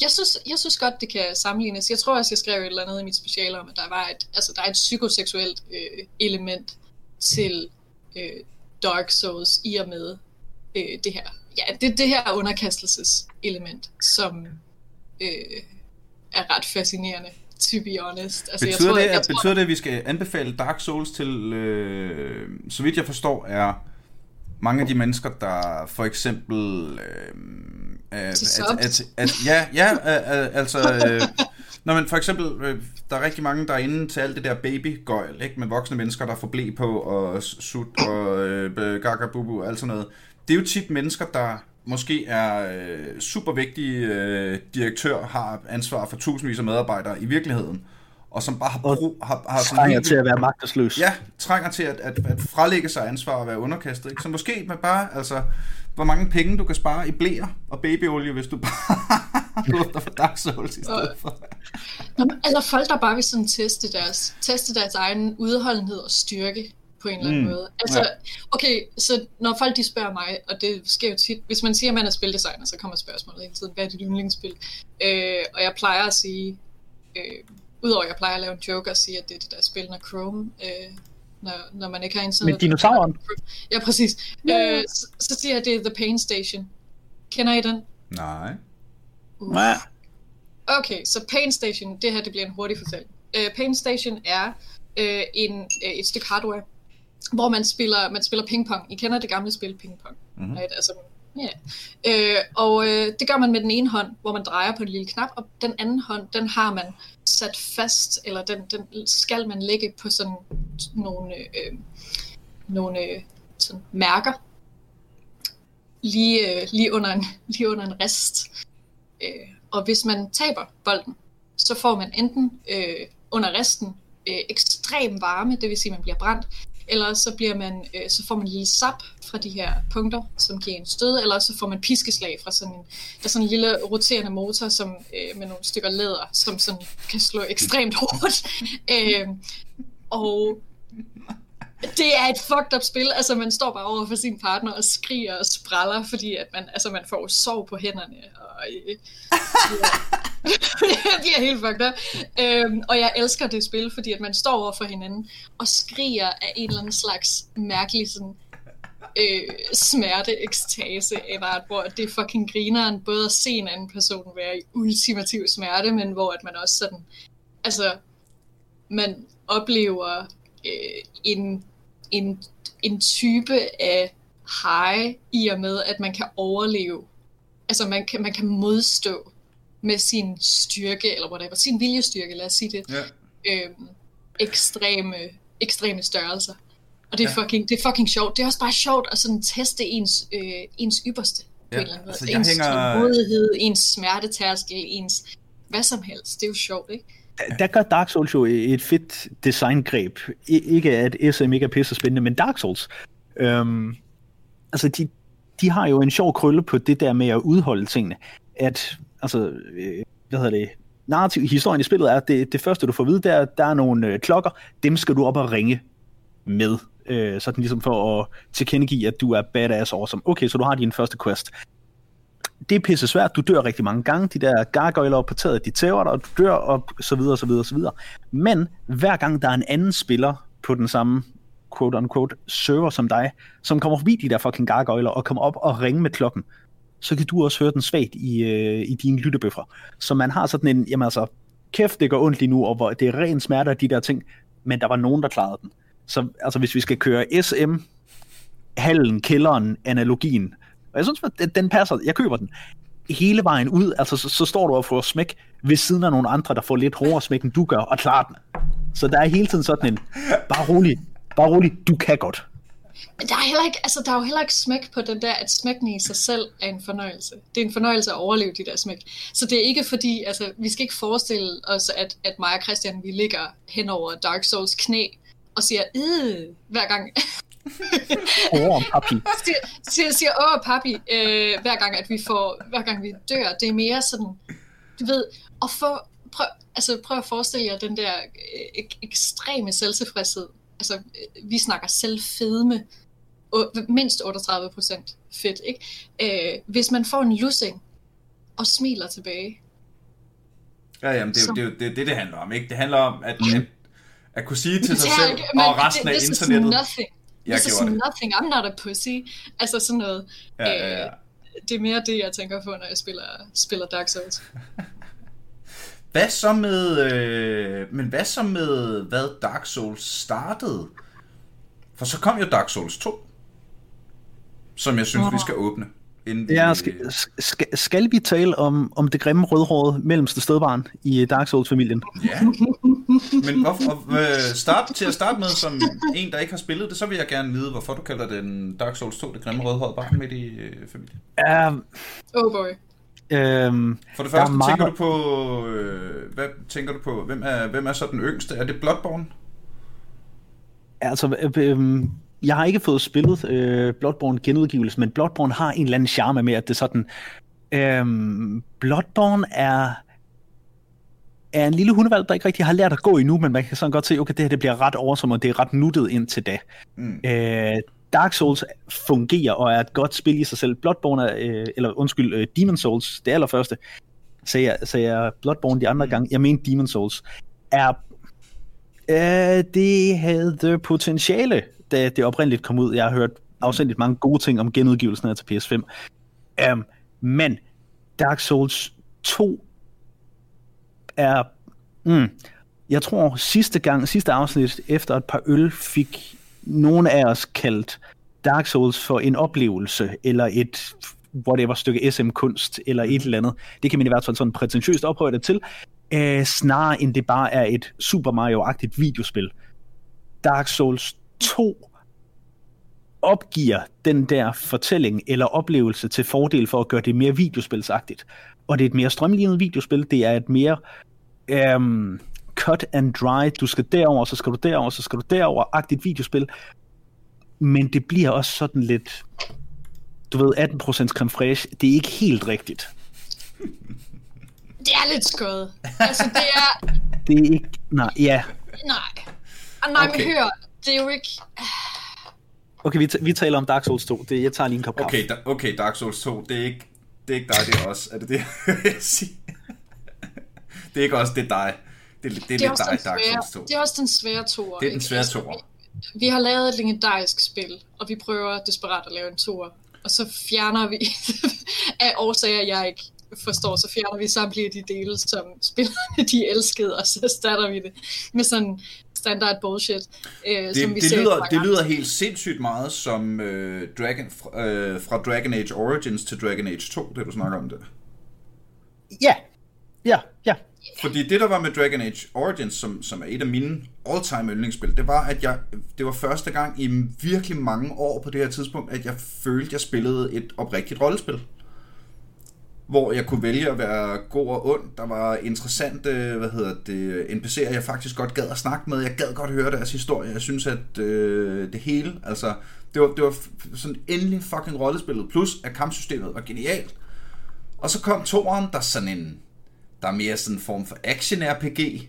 jeg, synes, jeg synes godt, det kan sammenlignes. Jeg tror også, jeg skrev et eller andet i mit speciale om, at der, var et, altså, der er et psykoseksuelt øh, element til øh, Dark Souls i og med øh, det her. Ja, det, det her underkastelseselement, som øh, er ret fascinerende, to be honest. Altså, Betyder, jeg tror, det, jeg at, tror, betyder det, at vi skal anbefale Dark Souls til, øh, så vidt jeg forstår, er mange af de mennesker, der for eksempel... Øh, at, at, at, ja, ja, øh, altså... Øh, Nå, men for eksempel, øh, der er rigtig mange, der er inde til alt det der babygøjl, ikke? Med voksne mennesker, der får blæ på, og sut, og øh, gaga bubu, og alt sådan noget. Det er jo tit mennesker, der måske er øh, super vigtige øh, direktør, har ansvar for tusindvis af medarbejdere i virkeligheden, og som bare har brug, har, har Trænger helt til at være magtesløs. Ja, trænger til at, at, at frelægge sig ansvar og være underkastet. Ikke? Så måske med bare, altså, hvor mange penge du kan spare i blæer og babyolie, hvis du bare <laughs> der for Dark Souls i stedet for. Nå, men, eller folk, der bare vil sådan teste deres, teste deres egen udholdenhed og styrke på en eller anden Mm, måde. Altså, ja. okay, så når folk de spørger mig, og det sker jo tit, hvis man siger, at man er spildesigner, så kommer spørgsmålet hele tiden, hvad er dit yndlingsspil? Øh, og jeg plejer at sige, øh, udover at jeg plejer at lave en joke og sige, at det er det der spil, når Chrome, øh, når, når man ikke har en Med dinosauren. Ja, præcis. Øh, så, så siger jeg, at det er The Pain Station. Kender I den? Nej. Uh. Ja. Okay, så Pain Station, det her det bliver en hurtig fortælling. Uh, Pain Station er uh, en, uh, et stykke hardware, hvor man spiller, man spiller pingpong. I kender det gamle spil pingpong. Mhm. Mm-hmm. Right? Altså, yeah. uh, og uh, det gør man med den ene hånd, hvor man drejer på en lille knap, og den anden hånd, den har man sat fast, eller den, den skal man lægge på sådan nogle, øh, nogle øh, sådan mærker, lige, øh, lige, under en, <laughs> lige under en rest. Øh, og hvis man taber bolden, så får man enten øh, under resten øh, ekstrem varme, det vil sige, at man bliver brændt, eller så, bliver man, øh, så får man lille sap fra de her punkter, som giver en stød, eller så får man piskeslag fra sådan en, der er sådan en lille roterende motor som, øh, med nogle stykker læder, som sådan kan slå ekstremt hårdt. <laughs> øh, og det er et fucked up spil. Altså, man står bare over for sin partner og skriger og spraller, fordi at man, altså, man får sov på hænderne. Og, øh, <laughs> <laughs> det er helt fucked up. Øhm, og jeg elsker det spil, fordi at man står over for hinanden og skriger af en eller anden slags mærkelig sådan, øh, smerte, ekstase, eller hvor det er fucking grineren, både at se en anden person være i ultimativ smerte, men hvor at man også sådan, altså, man oplever øh, en, en, en type af high i og med, at man kan overleve. Altså man kan, man kan modstå med sin styrke, eller whatever, sin viljestyrke, lad os sige det, Ja. øhm, ekstreme, ekstreme størrelser. Og det er, Ja. fucking, det er fucking sjovt. Det er også bare sjovt at sådan teste ens, øh, ens ypperste. På Ja, en eller anden måde. altså, ens hænger- ens smertetærskel, ens hvad som helst. Det er jo sjovt, ikke? Der gør Dark Souls jo et fedt designgreb. I- Ikke at SM ikke er pisse spændende, men Dark Souls. Øhm, altså, de, de har jo en sjov krølle på det der med at udholde tingene. At, altså, øh, hvad hedder det, narrativ, historien i spillet er, at det, det første du får at vide, der, er, der er nogle øh, klokker, dem skal du op og ringe med. Øh, sådan ligesom for at tilkendegive, at du er badass awesome. Okay, så du har din første quest. det er pisse svært. Du dør rigtig mange gange. De der gargoyler på taget, de tæver dig, og du dør, og så videre, så videre, så videre. Men hver gang der er en anden spiller på den samme quote-unquote server som dig, som kommer forbi de der fucking gargoyler og kommer op og ringer med klokken, så kan du også høre den svagt i, øh, i dine lyttebøffer. Så man har sådan en, jamen altså, kæft, det går ondt lige nu, og hvor det er ren smerte af de der ting, men der var nogen, der klarede den. Så altså, hvis vi skal køre SM, hallen, kælderen, analogien, og jeg synes, at den passer, jeg køber den, hele vejen ud, altså så, så står du og får smæk ved siden af nogle andre, der får lidt hårdere smæk, end du gør, og klarer den. Så der er hele tiden sådan en, bare rolig, bare rolig, du kan godt. Men der er, heller ikke, altså, der er jo heller ikke smæk på den der, at smækken i sig selv er en fornøjelse. Det er en fornøjelse at overleve de der smæk. Så det er ikke fordi, altså, vi skal ikke forestille os, at, at mig og Christian, vi ligger hen over Dark Souls knæ og siger, øh, hver gang. <laughs> Åh, papi. siger, siger, siger åh, papi, øh, hver gang, at vi får, hver gang vi dør. Det er mere sådan, du ved, at få, prøv, altså, prøv at forestille jer den der øh, ek- ekstreme selvtilfredshed. Altså, øh, vi snakker selvfedme, o- mindst 38 procent fedt, ikke? Øh, hvis man får en lussing og smiler tilbage, Ja, jamen, det er jo det, det, det, det handler om, ikke? Det handler om at, at, at kunne sige til sig Det selv men og resten af this internettet. Nothing. Jeg This is det. nothing. I'm not a pussy. Altså sådan noget. Ja, ja, ja. Øh, det er mere det, jeg tænker på, når jeg spiller, spiller Dark Souls. <laughs> Hvad så med, øh, men hvad så med, hvad Dark Souls startede? For så kom jo Dark Souls 2, som jeg synes, Åh. vi skal åbne. Inden vi, Ja, skal, skal, skal vi tale om, om det grimme rødhårede mellemste stedbarn i Dark Souls-familien? Ja. Men hvorfor, øh, start, til at starte med, som en, der ikke har spillet det, så vil jeg gerne vide, hvorfor du kalder den Dark Souls 2, det grimme rødhårede barn midt i øh, familien. Uh, Oh boy. Øhm, For det første, meget- tænker du på, øh, hvad tænker du på, hvem er, hvem er så den yngste? Er det Bloodborne? altså, øh, øh, jeg har ikke fået spillet øh, Bloodborne genudgivelse, men Bloodborne har en eller anden charme med, at det sådan... Øh, Bloodborne er er en lille hundevalg, der ikke rigtig har lært at gå endnu, men man kan sådan godt se, okay, det her det bliver ret oversom, og det er ret nuttet indtil da. Mm. Øh, Dark Souls fungerer og er et godt spil i sig selv. Bloodborne, er, øh, eller undskyld, øh, Demon Souls, det allerførste, sagde jeg, sagde jeg Bloodborne de andre Mm. gange, jeg mener Demon Souls, er, øh, det havde potentiale, da det oprindeligt kom ud. Jeg har hørt afsendt mange gode ting om genudgivelsen her til PS5. Um, men Dark Souls 2 er... Mm, jeg tror sidste gang, sidste afsnit, efter et par øl, fik nogle af os kaldt Dark Souls for en oplevelse, eller et whatever stykke SM-kunst, eller et eller andet. Det kan man i hvert fald sådan prætentiøst ophøje det til, øh, snarere end det bare er et Super Mario-agtigt videospil. Dark Souls 2 opgiver den der fortælling eller oplevelse til fordel for at gøre det mere videospilsagtigt. Og det er et mere strømlignet videospil, det er et mere øhm, cut and dry, du skal derover, så skal du derover, så skal du derover-agtigt videospil. Men det bliver også sådan lidt, du ved, 18% creme fraiche, det er ikke helt rigtigt. Det er lidt skødt. Altså, det er... <laughs> Det er ikke, nej, ja. Nej. Og nej, Okay. men hør, det er jo ikke... Okay, vi, vi taler om Dark Souls 2, det, jeg tager lige en kop kaffe. Okay, da, okay, Dark Souls 2, det er ikke, det er ikke dig, det er os. Er det det, <laughs> jeg vil sige? Det er ikke os, det er dig. Det, er- det er Det er, lidt også dig, den Dark svære, Souls 2. det er også den svære toer. Det er den svære Altså, toer. Vi, vi har lavet et legendarisk spil, og vi prøver desperat at lave en toer. Og så fjerner vi, <laughs> af årsager jeg ikke forstår, så fjerner vi samtlige de dele, som spillerne de elskede, og så starter vi det med sådan standard bullshit, øh, som vi Det, det, ser lyder, det lyder helt sindssygt meget som øh, Dragon, fra, øh, fra Dragon Age Origins til Dragon Age 2, det du snakker om det. Ja, ja, ja. Fordi det, der var med Dragon Age Origins, som, som er et af mine all-time yndlingsspil, det var, at jeg, det var første gang i virkelig mange år på det her tidspunkt, at jeg følte, at jeg spillede et oprigtigt rollespil. Hvor jeg kunne vælge at være god og ond. Der var interessante, hvad hedder det, NPC'er, jeg faktisk godt gad at snakke med. Jeg gad godt høre deres historie. Jeg synes, at øh, det hele, altså, det var, det var sådan endelig fucking rollespillet. Plus, at kampsystemet var genialt. Og så kom toeren, der sådan en, der er mere sådan en form for action-RPG,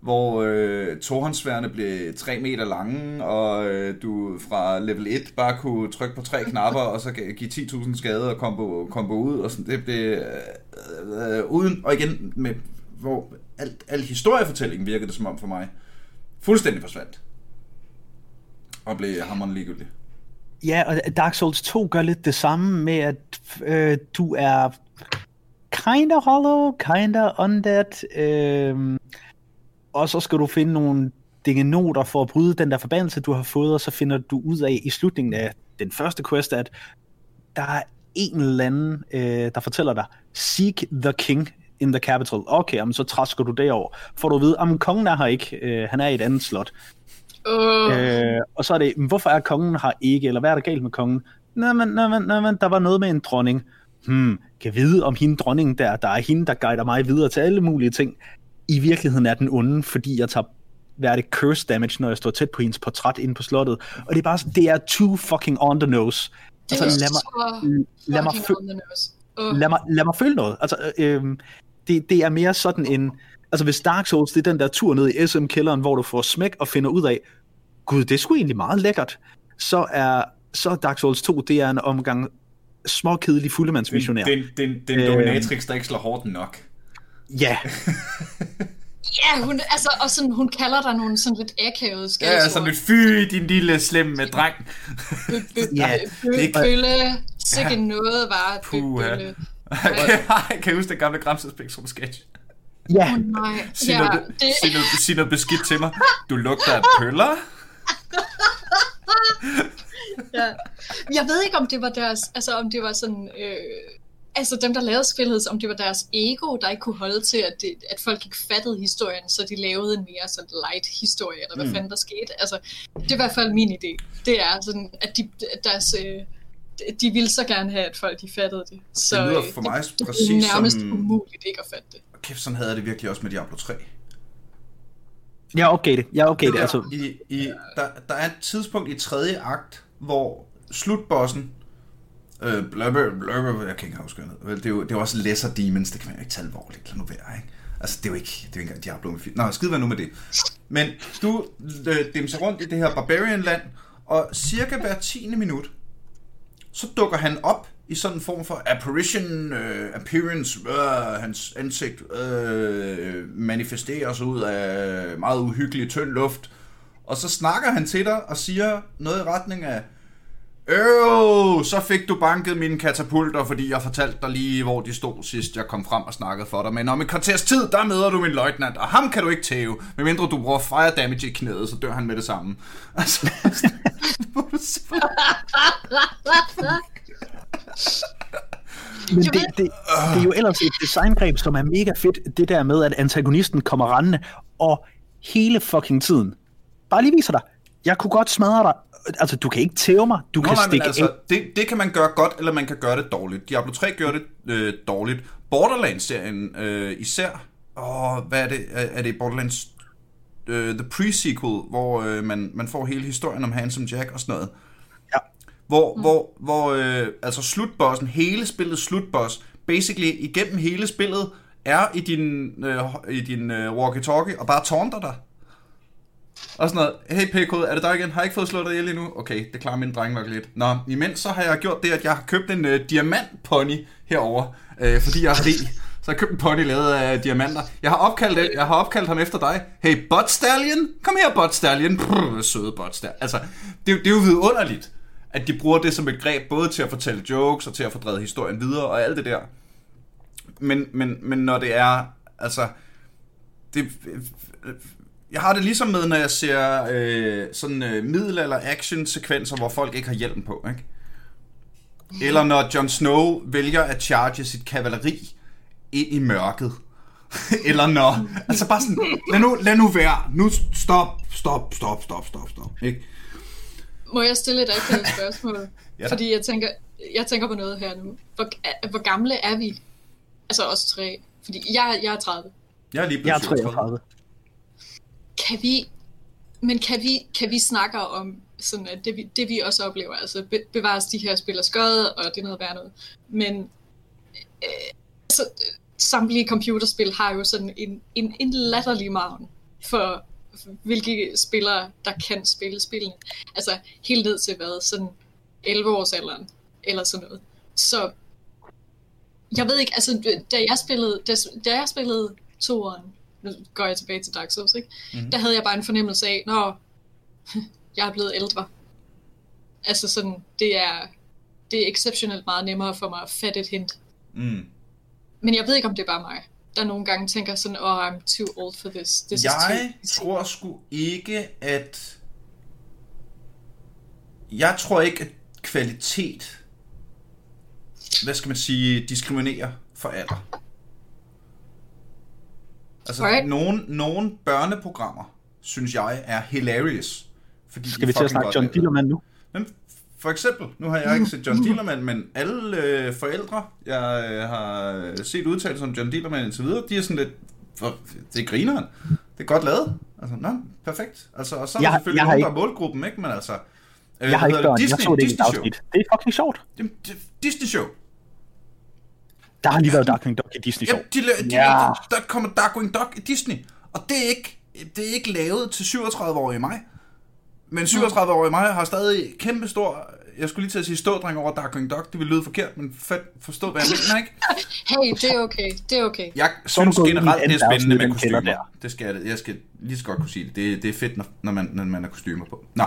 hvor øh, tohåndsværende blev 3 meter lange, og øh, du fra level 1 bare kunne trykke på tre knapper, og så give 10.000 skade og kombo, kombo ud, og sådan, det blev øh, øh, uden, og igen, med, hvor alt, al historiefortællingen virkede det som om for mig, fuldstændig forsvandt. Og blev hammeren ligegyldig. Ja, og Dark Souls 2 gør lidt det samme med, at øh, du er kinda hollow, kinda undead, øh, og så skal du finde nogle noter for at bryde den der forbandelse, du har fået, og så finder du ud af i slutningen af den første quest, at der er en eller anden, øh, der fortæller dig, seek the king in the capital. Okay, jamen, så træsker du derover. Får du at vide, at kongen er her ikke, øh, han er i et andet slot. Uh. Øh, og så er det, hvorfor er kongen her ikke, eller hvad er der galt med kongen? Nej, men, nej, men, nej, men der var noget med en dronning. Hmm, kan vide om hende dronningen der, der er hende, der guider mig videre til alle mulige ting. I virkeligheden er den onde, fordi jeg tager hvad er det, curse damage, når jeg står tæt på hendes portræt inde på slottet. Og det er bare, det er too fucking on the nose. Det altså, lad mig, lad mig, uh. lad mig, lad mig føle noget. Altså, øh, det, det er mere sådan en, altså hvis Dark Souls, det er den der tur ned i SM-kælderen, hvor du får smæk og finder ud af, gud, det er sgu egentlig meget lækkert, så er, så Dark Souls 2, det er en omgang småkedelig fuldemandsmissionær. Det, det, det, det er en dominatrix, der ikke slår hårdt nok. Ja. <laughs> ja, hun, altså, og sådan, hun kalder dig nogle sådan lidt akavede skældsord. Ja, sådan lidt fy, din lille slemme dreng. <laughs> ja, bølle, sikke noget var bølle. <laughs> kan jeg huske den gamle Spektrum sketch? Ja. Oh, nej. Sig, ja, noget, det... sig, noget, sig noget beskidt til mig. Du lugter af pøller. Ja. Jeg ved ikke, om det var deres, altså om det var sådan, øh, altså dem, der lavede spillet, om det var deres ego, der ikke kunne holde til, at, det, at folk ikke fattede historien, så de lavede en mere sådan light historie, eller hvad mm. fanden der skete. Altså, det er i hvert fald min idé. Det er sådan, at de, deres, øh, de ville så gerne have, at folk de fattede det. Så det lyder for mig det, præcis det er nærmest som... umuligt ikke at fatte det. Kæft, sådan havde jeg det virkelig også med Diablo 3. Jeg opgav det. Jeg opgav det. Altså. I, i, der, der er et tidspunkt i tredje akt, hvor slutbossen, øh, blubber, blubber, jeg kan ikke huske det, det er jo, det er jo også Lesser Demons, det kan man jo ikke tage alvorligt, lad nu være, ikke? Altså, det er jo ikke, det er jo ikke engang Diablo med film. Nå, skid være nu med det. Men du øh, dimser rundt i det her Barbarian-land, og cirka hver tiende minut, så dukker han op i sådan en form for apparition, øh, appearance, øh, hans ansigt øh, manifesterer sig ud af meget uhyggelig tynd luft, og så snakker han til dig og siger noget i retning af, Øh, så fik du banket mine katapulter, fordi jeg fortalte dig lige, hvor de stod sidst, jeg kom frem og snakkede for dig. Men om et kvarters tid, der møder du min løjtnant, og ham kan du ikke tæve. Medmindre du bruger fire damage i knæet, så dør han med det samme. Altså, <laughs> Men det, det, det er jo ellers et designgreb, som er mega fedt, det der med, at antagonisten kommer rendende, og hele fucking tiden bare lige viser dig, jeg kunne godt smadre dig, altså du kan ikke tæve mig, du Nå, kan nej, stikke altså, det, det kan man gøre godt, eller man kan gøre det dårligt. Diablo 3 gør det øh, dårligt. Borderlands-serien øh, især, åh, hvad er det, er, er det Borderlands øh, The Pre-Sequel, hvor øh, man, man får hele historien om Handsome Jack og sådan noget. Ja. Hvor, mm. hvor, hvor øh, altså slutbossen, hele spillet slutboss, basically igennem hele spillet, er i din, øh, i din øh, walkie-talkie og bare taunter dig. Og sådan noget, hey PK, er det dig igen? Har jeg ikke fået slået dig ihjel endnu? Okay, det klarer min dreng nok lidt. Nå, imens så har jeg gjort det, at jeg har købt en øh, diamantpony herover, øh, fordi jeg har rig. Så jeg har købt en pony lavet af diamanter. Jeg har opkaldt, jeg har opkaldt ham efter dig. Hey, Bot Stallion, kom her, Bot Stallion. Brr, søde Bot Stallion. Altså, det, det er jo vidunderligt, at de bruger det som et greb, både til at fortælle jokes og til at fordrede historien videre og alt det der. Men, men, men når det er, altså, det, jeg har det ligesom med, når jeg ser øh, sådan øh, middelalder action sekvenser, hvor folk ikke har hjelm på, ikke? Eller når Jon Snow vælger at charge sit kavaleri ind i mørket. <laughs> Eller når... Altså bare sådan, lad nu, lad nu være. Nu stop, stop, stop, stop, stop, stop. Ikke? Må jeg stille et akavet spørgsmål? <laughs> ja. Fordi jeg tænker, jeg tænker på noget her nu. Hvor, hvor gamle er vi? Altså os tre. Fordi jeg, jeg er 30. Jeg er lige blevet jeg er 33 kan vi, men kan vi, kan vi snakke om sådan, at det, vi, det vi også oplever, altså be, bevares de her spillere skøde, og det er noget værd noget, men øh, så, samtlige computerspil har jo sådan en, en, en latterlig maven for hvilke spillere, der kan spille spillene. Altså helt ned til hvad, sådan 11 års alderen, eller sådan noget. Så jeg ved ikke, altså da jeg spillede, da, da jeg spillede toeren, nu går jeg tilbage til Dark Souls, ikke? Mm. der havde jeg bare en fornemmelse af, når <laughs> jeg er blevet ældre. Altså sådan, det er, det er exceptionelt meget nemmere for mig at fatte et hint. Mm. Men jeg ved ikke, om det er bare mig, der nogle gange tænker sådan, oh, I'm too old for this. this Jeg is too... tror sgu ikke, at... Jeg tror ikke, at kvalitet, hvad skal man sige, diskriminerer for alder. Altså, Right. nogle, nogle børneprogrammer, synes jeg, er hilarious. Fordi Skal vi til at snakke John. Dillermand nu? Men for eksempel, nu har jeg ikke set John <laughs> Dillermand, men alle øh, forældre, jeg øh, har set udtalelser om John Dillermand indtil videre, de er sådan lidt, for, det er grineren. Det er godt lavet. Altså, nå, perfekt. Altså, og så er Jeg- der selvfølgelig jeg har nogen, der ikke- er målgruppen, ikke? Men altså, øh, Jeg har ikke børn, det? jeg så det ikke Disney Show. afsnit. Det er fucking sjovt. Disney Show. Der har lige været Darkwing Duck i Disney Show. Ja, de, de, Ja. der kommer Darkwing Duck i Disney. Og det er ikke, det er ikke lavet til 37-årige mig. Men 37-årige mig har stadig kæmpe stor... Jeg skulle lige til at sige stådreng over Darkwing Duck. Det ville lyde forkert, men fedt forstå, hvad jeg mener, ikke? <laughs> Hey, det er okay, det er okay. Jeg Så synes generelt, en det er spændende med kostymer. Det skal jeg, jeg skal lige så godt kunne sige det. Det, det er fedt, når, når, man, når man har kostymer på. Nå.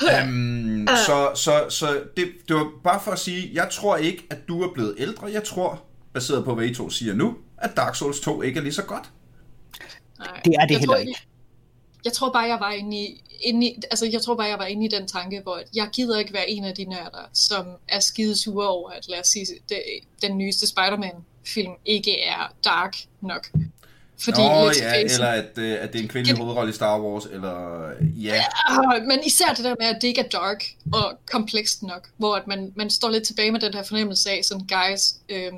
Um, så så, så det, det var bare for at sige, jeg tror ikke, at du er blevet ældre. Jeg tror, baseret på hvad I to siger nu, at Dark Souls 2 ikke er lige så godt. Nej. Det er det jeg heller tror, ikke. Jeg tror bare, jeg var inde i, inde i, altså jeg tror bare, jeg var inde i den tanke, hvor jeg gider ikke være en af de nørder, som er skide sure over, at lad os sige, det, den nyeste Spider-Man-film ikke er dark nok. Fordi, Nå let's ja, face eller at, øh, at det er en kvindelig Ja. hovedrolle i Star Wars, eller ja. Ah, men især det der med, at det ikke er dark og komplekst nok, hvor at man, man står lidt tilbage med den her fornemmelse af, sådan, guys, øhm,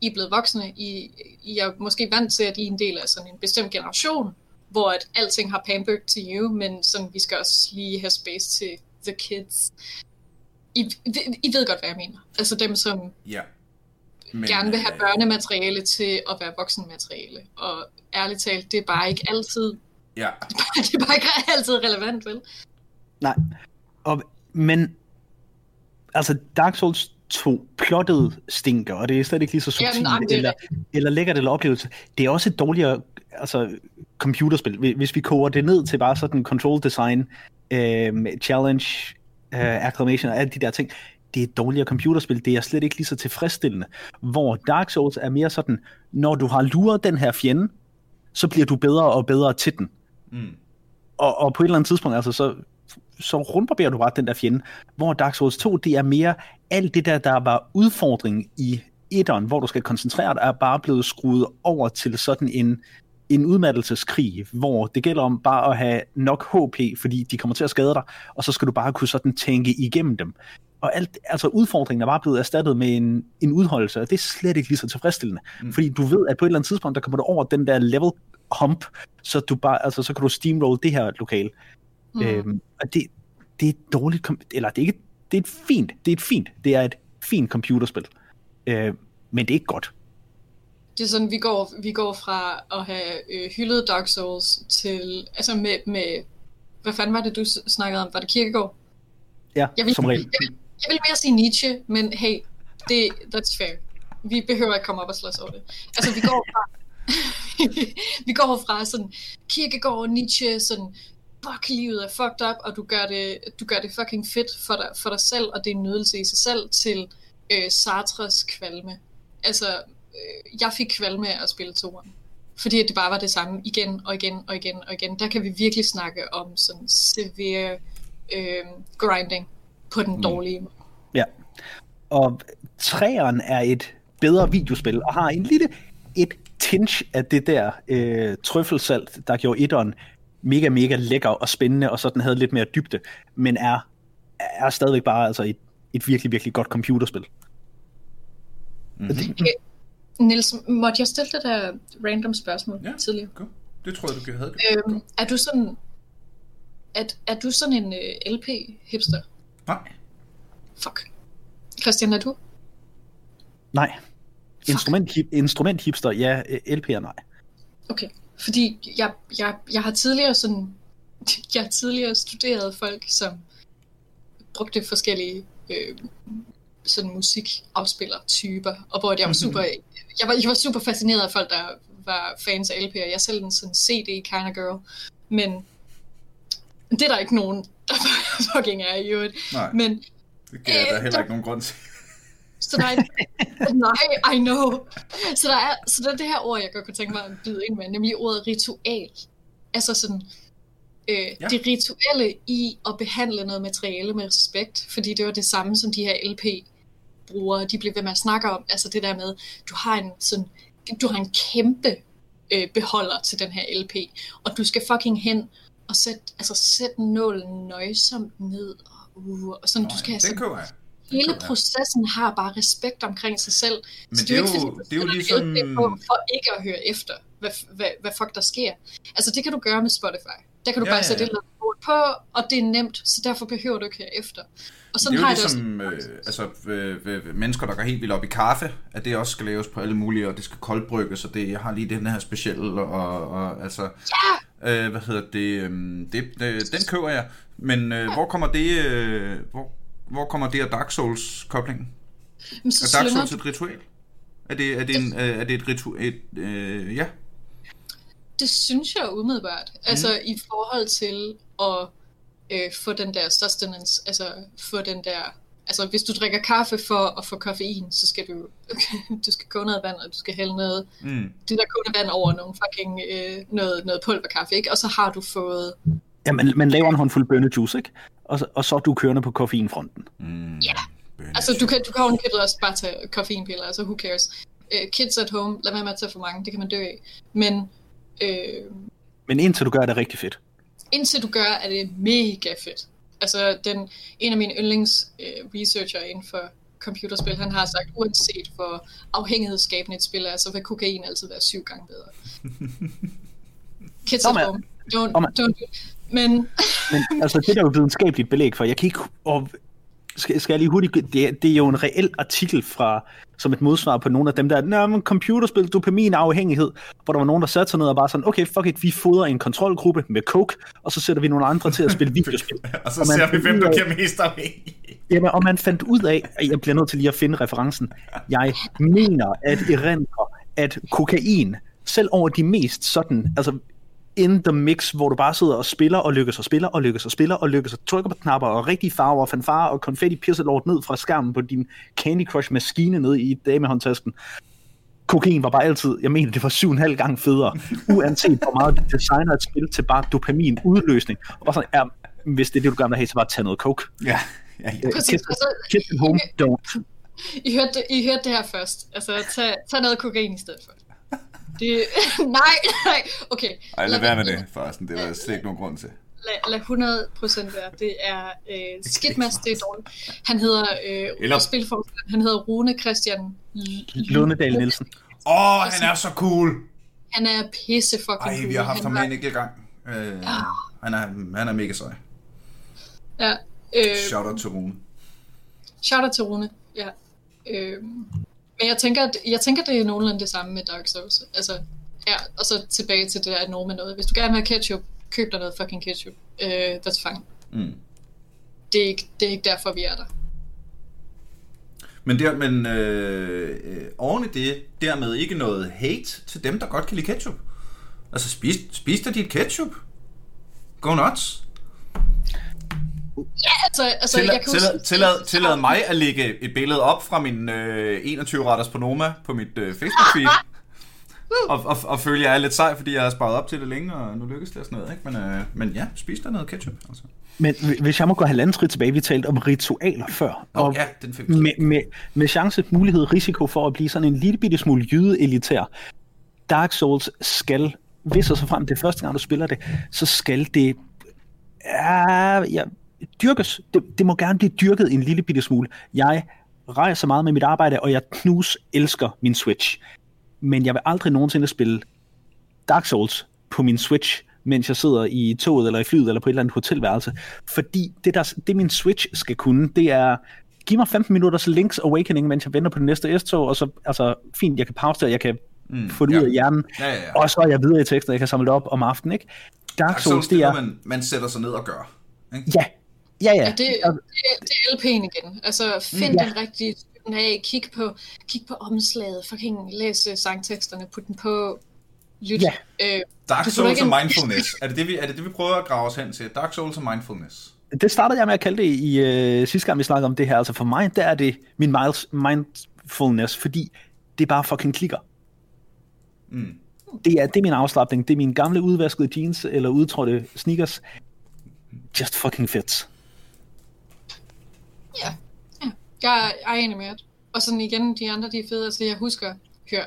I er blevet voksne, I, I er måske vant til, at I er en del af sådan en bestemt generation, hvor at alting har pampered to you, men sådan, vi skal også lige have space til the kids. I, I ved godt, hvad jeg mener. Altså dem, som ja. Men, gerne vil have øh, børnemateriale til at være voksenmateriale. Og ærligt talt, det er bare ikke altid, Ja, <laughs> det er bare ikke altid relevant, vel? Nej. Og, men, altså Dark Souls 2 plottet stinker, og det er slet ikke lige så subtilt, nej, er eller, eller lækkert eller oplevelse. Det er også et dårligere altså, computerspil. Hvis- Hvis vi koger det ned til bare sådan control design, øh, challenge, øh, acclamation og alle de der ting, det er et dårligere computerspil. Det er slet ikke lige så tilfredsstillende. Hvor Dark Souls er mere sådan, når du har luret den her fjende, så bliver du bedre og bedre til den. mm. Og, og på et eller andet tidspunkt, altså, så, så rundbarberer du bare den der fjende. Hvor Dark Souls 2, det er mere alt det der, der var udfordring i etteren, hvor du skal koncentrere dig, er bare blevet skruet over til sådan en, en udmattelseskrig, hvor det gælder om bare at have nok HP, fordi de kommer til at skade dig, og så skal du bare kunne sådan tænke igennem dem. Og alt, altså udfordringen er bare blevet erstattet med en, en udholdelse, og det er slet ikke lige så tilfredsstillende. Mm. Fordi du ved, at på et eller andet tidspunkt, der kommer du over den der level hump, så du bare, altså så kan du steamroll det her lokale. Mm. Øhm, og det, det er et dårligt, eller det er ikke, det er et fint, det er et fint, det er et fint computerspil. Øh, men det er ikke godt. Det er sådan, vi går, vi går fra at have øh, hyldet Dark Souls til, altså med, med, hvad fanden var det, du snakkede om? Var det Kirkegaard? Ja, Jeg vil, som regel. Jeg vil, jeg vil mere sige Nietzsche, men hey, det, that's fair. Vi behøver ikke komme op og slås over det. Altså, vi går fra, <laughs> vi går fra sådan Kierkegaard og Nietzsche, sådan, fuck, livet er fucked up, og du gør det, du gør det fucking fedt for dig, for dig selv, og det er en nydelse i sig selv, til øh, Sartres kvalme. Altså, øh, jeg fik kvalme af at spille toeren. Fordi at det bare var det samme igen og igen og igen og igen. Der kan vi virkelig snakke om sådan severe øh, grinding på den dårlige måde. Ja. Og træeren er et bedre videospil, og har en lille, et tinge af det der øh, trøffelsalt, der gjorde etteren mega, mega lækker og spændende, og så den havde lidt mere dybde, men er, er stadigvæk bare altså et, et virkelig, virkelig godt computerspil. Mm-hmm. Niels, måtte jeg stille dig der random spørgsmål Ja. tidligere? Cool. Det tror jeg, du havde. Øhm, er du sådan... Er, er du sådan en uh, LP-hipster? Nej. Fuck. Christian, er du? Nej. Instrument, instrument hipster, ja. LP'er, nej. Okay. fordi jeg, jeg, jeg har tidligere sådan, <laughs> jeg har tidligere studeret folk, som brugte forskellige øh, sådan musikafspiller-typer, og hvor jeg var super, jeg var, jeg var super fascineret af folk, der var fans af LP'er. Jeg er selv en sådan CD kind of girl, men det er der ikke nogen, der <laughs> fucking er i øvrigt. Nej, Men det giver der øh, heller der- ikke nogen grund til. så der er <laughs> nej, I know. Så der er, så der er det her ord, jeg godt kunne tænke mig at byde ind med, nemlig ordet ritual. Altså sådan, øh, ja. det rituelle i at behandle noget materiale med respekt, fordi det var det samme, som de her LP-brugere, de blev ved med at snakke om. Altså det der med, du har en sådan, du har en kæmpe øh, beholder til den her LP, og du skal fucking hen og sætte, altså sætte nålen nøjsomt ned, og, uh, og sådan, Nå, du skal ja, have den sådan, køber jeg. hele køber jeg. processen har bare respekt omkring sig selv. Men Så det er jo ikke, fordi, det er jo ligesom- LP på for ikke at høre efter, hvad, hvad, hvad fuck der sker. Altså det kan du gøre med Spotify. Der kan du Ja, bare ja, sætte ja. et eller andet på, og det er nemt, så derfor behøver du ikke høre efter. Og sådan det er har jo jeg det også. ligesom øh, altså, øh, øh, mennesker, der går helt vildt op i kaffe, at det også skal laves på alle mulige, og det skal koldbrygges, og det jeg har lige den her specielle, og, og altså, Ja! Øh, hvad hedder det, øh, det, den køber jeg, men øh, hvor kommer det, øh, hvor, hvor kommer det af Dark Souls koblingen? Men så Er Dark Souls et ritual? Er det, er det, en, øh, er det et ritual? Et, øh, ja. Det synes jeg umiddelbart. Mhm. Altså i forhold til at øh, få den der sustenance, altså få den der... Altså hvis du drikker kaffe for at få koffein, så skal du, <laughs> du skal koge noget vand, og du skal hælde noget, Mm. det der kogende vand over nogle fucking øh, noget, noget pulverkaffe, ikke? Og så har du fået... Ja, man, man laver en håndfuld bønnejuice, ikke? Og, så- og så er du kørende på koffeinfronten. Mm. Ja. Bønne. Altså du kan, du kan ovenikøbet også bare tage koffeinpiller, altså who cares. Øh, kids at home, lad være med at tage for mange, det kan man dø af. Men øh, Men indtil du gør det rigtig fedt. indtil du gør, er det mega fedt. Altså, den, en af mine yndlings øh, researcher inden for computerspil, han har sagt, uanset hvor afhængighedsskabende et spil er, så vil kokain altid være syv gange bedre. Kids at home, don't, don't do it. Men Men altså, det er der jo videnskabeligt belæg for. Jeg kan ikke... Og, skal, skal jeg lige hurtigt... Det, er- det er jo en reel artikel fra, som et modsvar på nogle af dem der, Nå, men computerspil, dopaminafhængighed, hvor der var nogen, der satte sig ned og bare sådan, okay, fuck it, vi fodrer en kontrolgruppe med coke, og så sætter vi nogle andre til at spille videospil. <laughs> og så og ser vi, hvem der af- giver mest afhængig. Jamen, og man fandt ud af, at jeg bliver nødt til lige at finde referencen. Jeg mener at erindre, at kokain, selv over de mest sådan, altså in the mix, hvor du bare sidder og spiller og lykkes og spiller og lykkes og spiller og lykkes og trykker på knapper og rigtige farver og fanfare og konfetti pisser lort ned fra skærmen på din Candy Crush maskine nede i damehåndtasken. Kokain var bare altid, jeg mener, det var syv og en halv gang federe, uanset hvor meget du designer et spil til bare dopamin udløsning. Og bare sådan, ja, hvis det er det, du gerne vil have, så bare tage noget coke. Ja, ja, ja. præcis, Kids, altså, kids at home, don't. I hørte, det, I hørte det her først. Altså, tag, tag noget kokain i stedet for. Det, <laughs> nej, nej, okay. Ej, lad være med det, forresten. Det var slet ikke nogen grund til. Lad, lad 100% være. Det er øh, skidt Mads, det er dårligt. Han hedder, øh, Eller- spilforskeren, han hedder Rune Christian L- Lundedal Nielsen. Åh, oh, han er så cool! Han er pisse fucking Ej, cool. vi har haft ham med en enkelt gang. Øh, han, er, han er mega sej. Ja, øh, Shout out til Rune. shout out til Rune. Ja. Øh, men jeg tænker, at, jeg tænker, det er nogenlunde det samme med Dark Souls. Altså, ja, og så tilbage til det der noget med noget. Hvis du gerne vil have ketchup, køb dig noget fucking ketchup. Øh, that's fine. Mm. Det er, ikke, det er ikke derfor, vi er der. Men, der, men øh, øh, oven i det, dermed ikke noget hate til dem, der godt kan lide ketchup. Altså, spis, spis da dit ketchup. Go nuts. Ja, altså, altså Tillad, jeg kan tillad, huske- tillad, tillad mig at lægge et billede op fra min øh, 21-retters på Noma på mit øh, Facebook-feed. og, og, og føle, at jeg er lidt sej, fordi jeg har sparet op til det længe, og nu lykkes det og sådan noget. Ikke? Men, øh, men ja, spis der noget ketchup. Altså. Men hvis jeg må gå halvanden skridt tilbage, vi talte om ritualer før. Nå, og ja, den fik med, med, med chance, mulighed, risiko for at blive sådan en lille bitte smule jyde-elitær. Dark Souls skal, hvis og så frem det er første gang, du spiller det, så skal det ja, ja, dyrkes. Det, det må gerne blive dyrket en lille bitte smule. Jeg rejser meget med mit arbejde, og jeg knus elsker min Switch. Men jeg vil aldrig nogensinde spille Dark Souls på min Switch, mens jeg sidder i toget eller i flyet eller på et eller andet hotelværelse. Fordi det, der, det min Switch skal kunne, det er giv mig 15 minutters Link's Awakening, mens jeg venter på det næste S-tog, og så, altså, fint, jeg kan pause det, og jeg kan mm, få det ja. ud af hjernen, Ja, ja, ja. og så er jeg videre i tekster, jeg kan samle det op om aftenen, ikke? Dark Dark Souls, Souls, det er man, man sætter sig ned og gør. Ikke? Ja, ja, ja. Ja, det, det, det er LP'en igen. Altså, find Ja. den rigtige den af, kig på, kig på omslaget, fucking læs øh, sangteksterne, put den på, lyt. Ja. Øh, Dark Souls og ikke en- mindfulness. <laughs> Er det det, vi, er det det, vi prøver at grave os hen til? Dark Souls og mindfulness. Det startede jeg med at kalde det i øh, sidste gang, vi snakkede om det her. Altså for mig, der er det min miles, mindfulness, fordi det bare fucking klikker. Mm. Det er, det er min afslappning. Det er mine gamle udvaskede jeans eller udtrådte sneakers. Just fucking fits. Ja. ja. Jeg, er enig med det. Og sådan igen, de andre, de er fede. Altså, jeg husker, hør,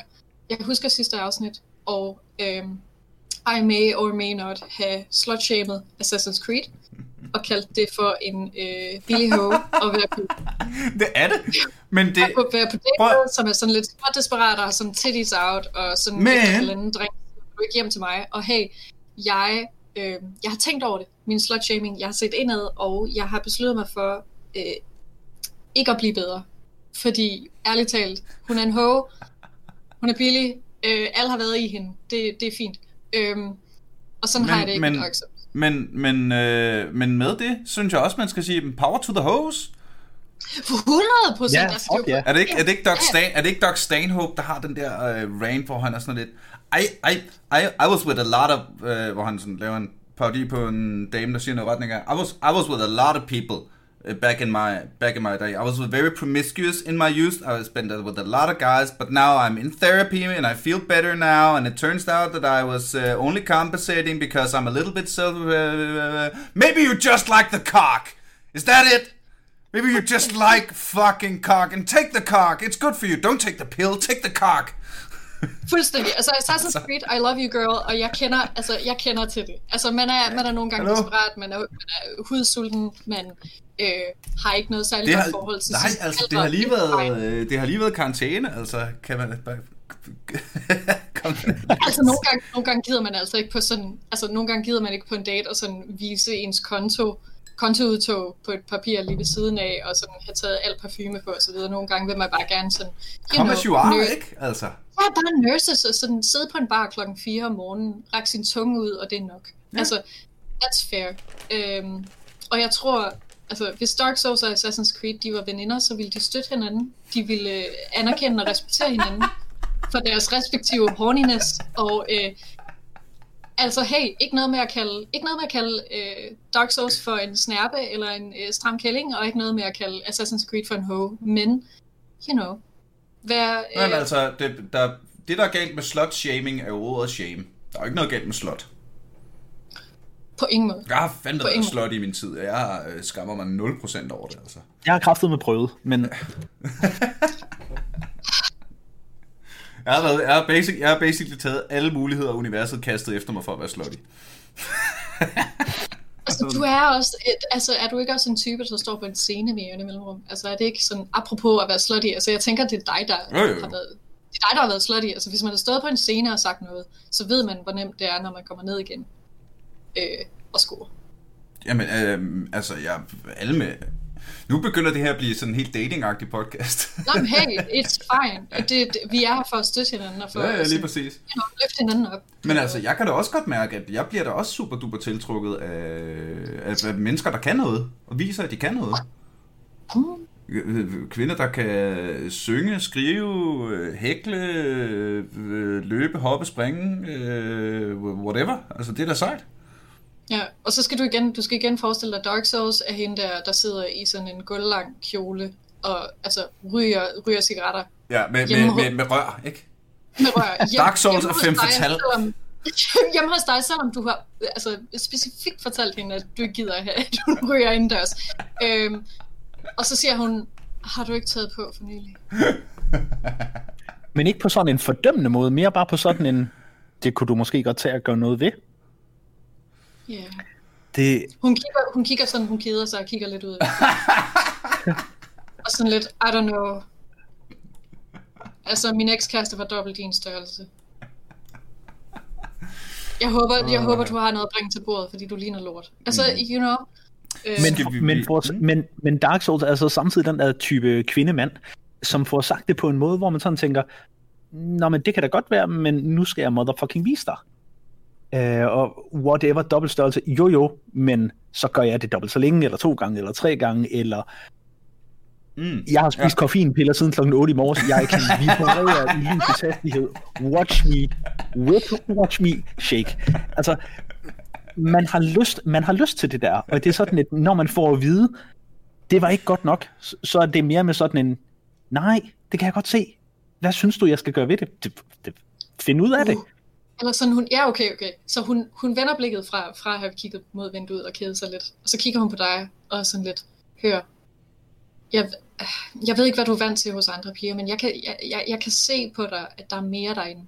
jeg husker sidste afsnit, og øhm, I may or may not have slut-shamed Assassin's Creed, <laughs> og kaldt det for en øh, billig hoe, og være på <laughs> Det er det. Men det... at være på Prøv- date, som er sådan lidt desperat og har sådan titties out, og sådan Men- efter halvanden drink, så er du ikke hjem til mig. Og hey, jeg, øh, jeg har tænkt over det, min slut-shaming, jeg har set indad, og jeg har besluttet mig for øh, ikke at blive bedre. Fordi, ærligt talt, hun er en hoe, hun er billig, øh, alle har været i hende, det, det er fint. Øhm, og sådan Men- har jeg det ikke men- med. Men, men, øh, men med det, synes jeg også, man skal sige, power to the hose. For 100 procent! Ja, fuck ja. Er det ikke, er det ikke Doc, Stan, er det ikke Doc Stanhope, der har den der øh, rant, hvor han er sådan lidt... I, I, I, I was with a lot of... Øh, hvor han sådan laver en parodi på en dame, der siger noget retning af... I was, I was with a lot of people uh, back in my back in my day. I was very promiscuous in my youth. I spent with a lot of guys, but now I'm in therapy and I feel better now. And it turns out that I was uh, only compensating because I'm a little bit self. Uh, uh, maybe you just like the cock. Is that it? Maybe you just <laughs> like fucking cock and take the cock. It's good for you. Don't take the pill. Take the cock. Fuldstændig. Altså Assassin's Creed, I love you girl, og jeg kender, altså, jeg kender til det. Altså man er, man er nogle gange desperat, man er, man er hudsulten, man øh, har ikke noget særligt Det har, forhold til nej, sine altså, det har lige været, øh, det har lige været karantæne, altså, kan man bare... <laughs> Kom. Altså nogle gange, nogle gange gider man altså ikke på sådan, altså nogle gange gider man ikke på en date og sådan vise ens konto, kontoudtog på et papir lige ved siden af, og sådan have taget alt parfume på videre. Nogle gange vil man bare gerne sådan, you Come as you are, ikke? Altså, Ja, bare nurses og sådan sidde på en bar klokken 4 om morgenen, række sin tunge ud, og det er nok. Ja. Altså, that's fair. Øhm, og jeg tror, altså, hvis Dark Souls og Assassin's Creed, de var veninder, så ville de støtte hinanden. De ville øh, anerkende og respektere hinanden for deres respektive horniness. Og øh, altså, hey, ikke noget med at kalde, ikke noget med at kalde øh, Dark Souls for en snærpe eller en øh, stram kælling, og ikke noget med at kalde Assassin's Creed for en hoe. Men, you know, vær, men altså, det, der, det der er galt med slut-shaming er jo ordet shame. Der er jo ikke noget galt med slut. På ingen måde. Jeg har fandme været slut i min tid, og jeg øh, skammer mig 0% over det, altså. Jeg har kraftet med prøvet, men <laughs> Jeg har, været, jeg, har basic, jeg har basically taget alle muligheder, universet kastet efter mig for at være slutty. <laughs> Altså, du er også, et, altså, er du ikke også en type, der står på en scene med jævne mellemrum? Altså, er det ikke sådan, apropos at være slutty, altså, jeg tænker, det er dig, der jo, jo. har været, det er dig, der har været slutty. Altså, hvis man har stået på en scene og sagt noget, så ved man, hvor nemt det er, når man kommer ned igen øh, og score. Jamen, øh, altså, jeg, alle med... Nu begynder det her at blive sådan en helt dating podcast. Nå, men hey, <laughs> it's fine. Det, det, vi er her for at støtte hinanden og for ja, ja, at lige sådan, præcis. you know, løfte hinanden op. Men altså, jeg kan da også godt mærke, at jeg bliver da også super duper tiltrukket af, af, af mennesker, der kan noget, og viser, at de kan noget. Mm. Kvinder, der kan synge, skrive, hækle, øh, løbe, hoppe, springe, øh, whatever. Altså, det er da sejt. Ja, og så skal du igen, du skal igen forestille dig, Dark Souls er hende der, der sidder i sådan en gulvlang kjole, og altså ryger, ryger cigaretter Ja, med, med, med, med rør, ikke? med rør. <laughs> Hjem, Dark Souls er hos fem selvom- <laughs> Hjemme hos dig, selvom du har altså, specifikt fortalt hende, at du ikke gider have, at <laughs> du ryger indendørs. Øhm, og så siger hun, har du ikke taget på for nylig? Men ikke på sådan en fordømmende måde, mere bare på sådan en, det kunne du måske godt tage at gøre noget ved. Ja. Yeah. Det, Hun kigger, hun kigger sådan, hun keder sig og kigger lidt ud. <laughs> og sådan lidt, I don't know. Altså, min ekskæreste var dobbelt din størrelse. Jeg håber, jeg håber, du har noget at bringe til bordet, fordi du ligner lort. Altså, you know. Øh, men, men, for, Mm. men, men Dark Souls er altså samtidig den der type kvindemand, som får sagt det på en måde, hvor man sådan tænker, nå, men det kan da godt være, men nu skal jeg motherfucking vise dig. Øh, og whatever, dobbeltstørrelse, jo jo, men så gør jeg det dobbelt så længe, eller to gange, eller tre gange, eller Mm. jeg har spist ja. koffeinpiller siden klokken 8 i morges, jeg kan vibrere i lysets hastighed. Watch me whip, watch me shake. Altså, man har, lyst, man har lyst til det der, og det er sådan et, når man får at vide, det var ikke godt nok, så- så er det mere med sådan en, nej, det kan jeg godt se. Hvad synes du, jeg skal gøre ved det? det, det find ud af det. Uh. Eller sådan, hun, ja okay, okay. Så hun, hun vender blikket fra, fra at have kigget mod vinduet og kædet sig lidt. Og så kigger hun på dig og sådan lidt, hør, jeg, jeg ved ikke, hvad du er vant til hos andre piger, men jeg kan, jeg, jeg, jeg kan se på dig, at der er mere derinde.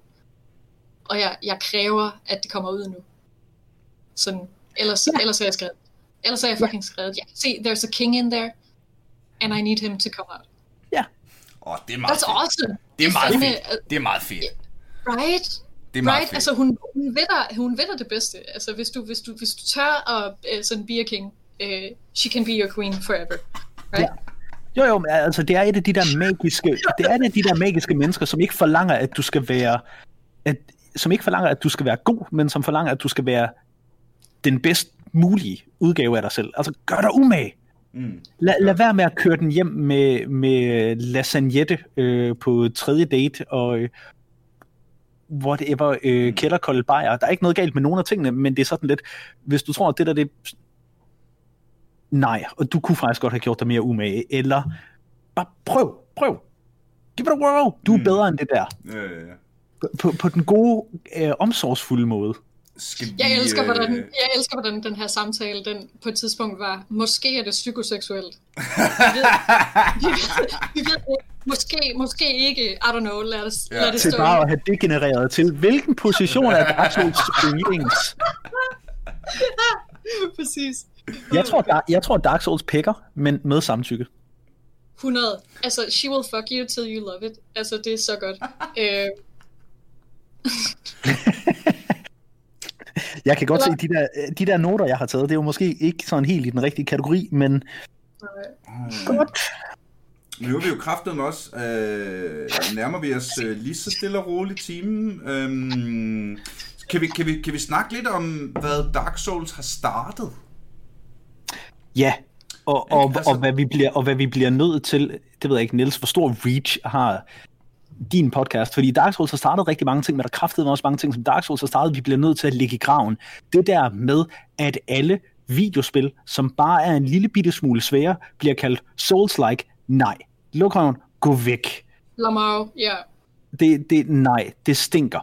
Og jeg, jeg kræver, at det kommer ud nu. Sådan, ellers, ja. ellers er jeg skrevet. Ellers er jeg fucking skrevet. Jeg kan se, there's a king in there, and I need him to come out. Åh, oh, det er meget That's fedt. awesome. Det er meget fedt. Det er meget fedt. Right? Det er meget right? fedt. Altså hun, hun, ved dig, hun ved dig det bedste. Altså hvis du, hvis du, hvis du tør at uh, sådan be a king, uh, she can be your queen forever. Right? Ja. Jo, jo, men altså, det er et af de der magiske, det er et af de der magiske mennesker, som ikke forlanger, at du skal være, at, som ikke forlanger, at du skal være god, men som forlanger, at du skal være den bedst mulige udgave af dig selv. Altså, gør dig umage. Mm. Lad, lad være med at køre den hjem med, med lasagnette øh, på tredje date, og øh, whatever, øh, kælderkolde bajer. Der er ikke noget galt med nogen af tingene, men det er sådan lidt, hvis du tror, at det der, det nej, og du kunne faktisk godt have gjort dig mere umage, eller bare prøv, prøv. Give it a whirl. Du er Mm. bedre end det der. Ja, ja, ja. På, på den gode, øh, omsorgsfulde måde. Skal vi, Jeg elsker, øh, hvordan, jeg elsker, hvordan den her samtale, den på et tidspunkt var, måske er det psykoseksuelt. Vi ved, vi ved, vi ved det. Måske, måske ikke. I don't know. Lad, os, Ja. lad det Til stå. bare at have degenereret til, hvilken position er Dark Souls yndlings? Præcis. Jeg tror, Dark, jeg tror Dark Souls pikker, men med samtykke. 100. Altså, she will fuck you till you love it. Altså, det er så godt. <laughs> øh, <laughs> <laughs> Jeg kan godt se, Eller- de der, de der noter, jeg har taget, det er jo måske ikke sådan helt i den rigtige kategori, men godt. Nu er vi jo kraftet med os. Øh, nærmer vi os øh, lige så stille og roligt timen. Øhm, kan, vi, kan, vi, kan vi snakke lidt om, hvad Dark Souls har startet? Ja, og, og? Altså- og, hvad vi bliver, og hvad vi bliver nødt til, det ved jeg ikke, Niels, hvor stor reach har din podcast, fordi Dark Souls har startet rigtig mange ting, men der kraftede også mange ting, som Dark Souls har startet, vi bliver nødt til at ligge i graven. Det der med, at alle videospil, som bare er en lille bitte smule svære, bliver kaldt Souls-like, nej. Luk røven, gå væk. Lamau, ja. det, det, nej, det stinker.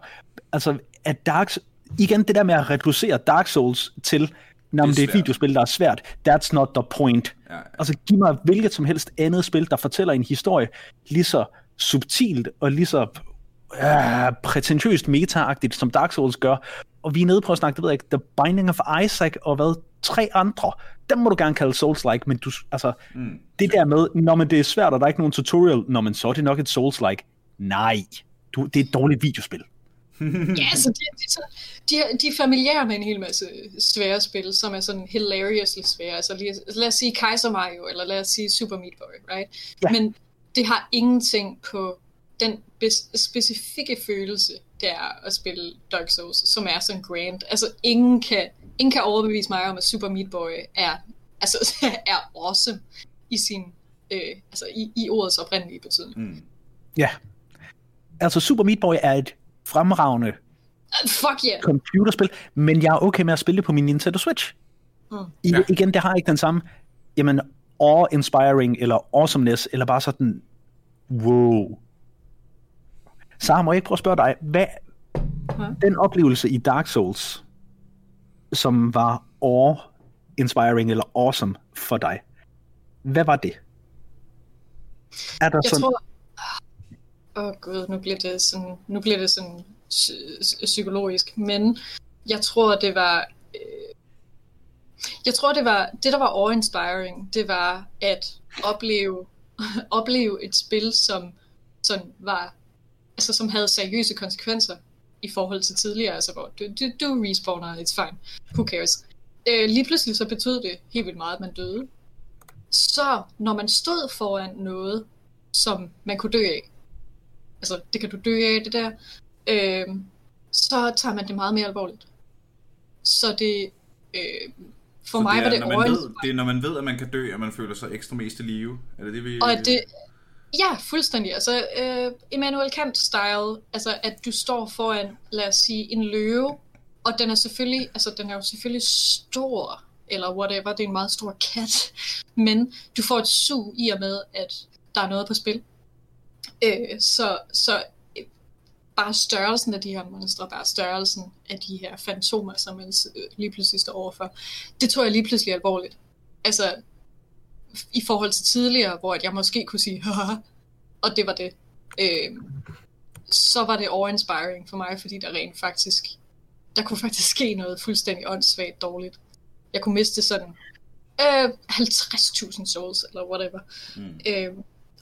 Altså, at Dark, igen det der med at reducere Dark Souls til, når det, det er et videospil, der er svært, that's not the point. Ja, ja. Altså, giv mig hvilket som helst andet spil, der fortæller en historie lige så subtilt og lige så øh, prætentiøst meta som Dark Souls gør. Og vi er nede på at snakke, det ved jeg ikke, The Binding of Isaac og hvad, tre andre. Dem må du gerne kalde Souls-like, men du, altså, Mm. det der med, når man det er svært, og der er ikke nogen tutorial, når man så er det nok et Souls-like. Nej, du, det er et dårligt videospil. <laughs> Ja, altså, de, de, så- de, er- de er familiære med en hel masse svære spil, som er sådan hilariously svære. Altså, lige, lad os sige Kaiser Mario, eller lad os sige Super Meat Boy, right? Ja. Men det har ingenting på den specifikke følelse, det er at spille Dark Souls, som er sådan grand. Altså, ingen kan, ingen kan overbevise mig om, at Super Meat Boy er, altså, <laughs> er awesome i sin, øh, altså i, i ordets oprindelige betydning. Mm. Ja. Altså, Super Meat Boy er et fremragende fuck yeah! computerspil, men jeg er okay med at spille det på min Nintendo Switch. Mm. I, Ja. Igen, det har ikke den samme, jamen, awe-inspiring, eller awesomeness, eller bare sådan, wow. Sara, må jeg ikke prøve at spørge dig, hvad Ja. den oplevelse i Dark Souls, som var awe-inspiring eller awesome for dig, hvad var det? Er der Jeg sådan, tror... Åh oh, gud, nu bliver det sådan, nu bliver det sådan psy- psykologisk, men jeg tror, det var... Øh, jeg tror, det var... Det, der var awe-inspiring, det var at opleve, <laughs> opleve et spil, som sådan var... Altså, som havde seriøse konsekvenser i forhold til tidligere, altså hvor du, du, du respawner, it's fine, who cares. Øh, lige pludselig så betød det helt vildt meget, at man døde. Så når man stod foran noget, som man kunne dø af, altså det kan du dø af, det der, øh, så tager man det meget mere alvorligt. Så det, øh, for Så mig det var er, det når man ved, det er, når man ved, at man kan dø, at man føler sig ekstra mest i live. Er det det, vi... Og at det, ja, fuldstændig. Altså, øh, Immanuel Kant-style, altså at du står foran, lad os sige, en løve, og den er selvfølgelig, altså den er jo selvfølgelig stor, eller whatever, det er en meget stor kat, <laughs> men du får et sug i og med, at der er noget på spil. Øh, så, så bare størrelsen af de her monstre, bare størrelsen af de her fantomer, som man øh, lige pludselig står overfor, det tog jeg lige pludselig alvorligt. Altså, i forhold til tidligere, hvor jeg måske kunne sige, haha, og det var det. Øh, så var det over-inspiring for mig, fordi der rent faktisk, der kunne faktisk ske noget fuldstændig åndssvagt dårligt. Jeg kunne miste sådan øh, 50.000 souls, eller whatever. Mm. Øh,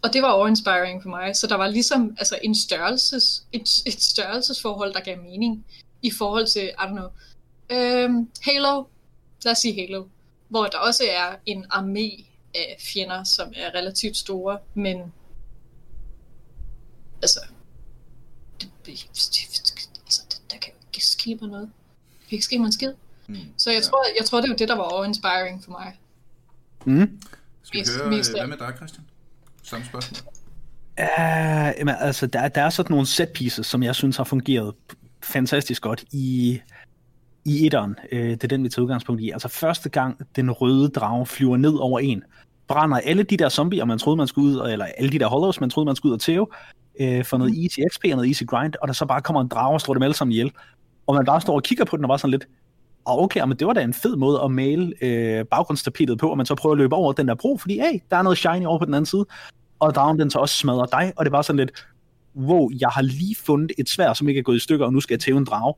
og det var over-inspiring for mig, så der var ligesom altså en størrelses, et, et størrelsesforhold, der gav mening i forhold til, I don't know, øh, Halo, lad os sige Halo, hvor der også er en armé af fjender, som er relativt store, men altså, det, det, altså det, der kan jo ikke ske mig noget. Der kan ikke ske mig en skid. Mm. Så jeg, tror, jeg tror, det var det, der var over-inspiring for mig. Mm. Skal vi mest- høre, mest øh, hvad med dig, Christian? Samme spørgsmål. Uh, jamen, altså, der, der er sådan nogle set pieces, som jeg synes har fungeret fantastisk godt i, i etteren. Uh, det er den, vi tager udgangspunkt i. Altså første gang, den røde drage flyver ned over en, brænder alle de der zombier, man troede, man skulle ud, eller alle de der hollows, man troede, man skulle ud og tæve, uh, for noget easy XP og noget easy grind, og der så bare kommer en drage og slår dem alle sammen ihjel. Og man bare står og kigger på den og bare sådan lidt, og okay, men det var da en fed måde at male øh, baggrundstapetet på, og man så prøver at løbe over den der bro, fordi hey, der er noget shiny over på den anden side og dragen den så også smadrer dig, og det var sådan lidt, wow, jeg har lige fundet et svær, som ikke er gået i stykker, og nu skal jeg tæve en drage.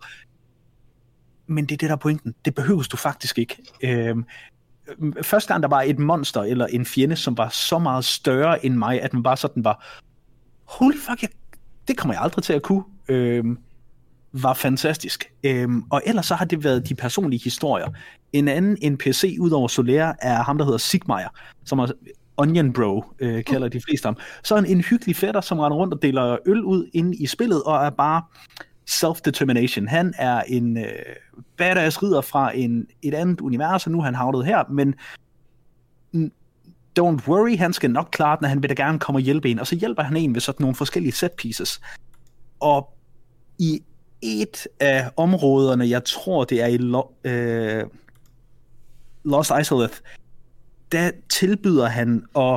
Men det er det, der er pointen. Det behøves du faktisk ikke. Øhm, første gang, der var et monster eller en fjende, som var så meget større end mig, at man bare sådan var, holy fuck, jeg, det kommer jeg aldrig til at kunne, øhm, var fantastisk. Øhm, og ellers så har det været de personlige historier. En anden NPC ud over Solera er ham, der hedder Sigmeier, som er Onion Bro, øh, kalder de fleste ham. Så er han en hyggelig fætter, som render rundt og deler øl ud inde i spillet, og er bare self-determination. Han er en øh, badass ridder fra en, et andet univers, og nu er han havnet her, men don't worry, han skal nok klare den, og han vil da gerne komme og hjælpe en. Og så hjælper han en ved sådan nogle forskellige set pieces. Og i et af områderne, jeg tror det er i Lo- øh, Lost Isolith, der tilbyder han at,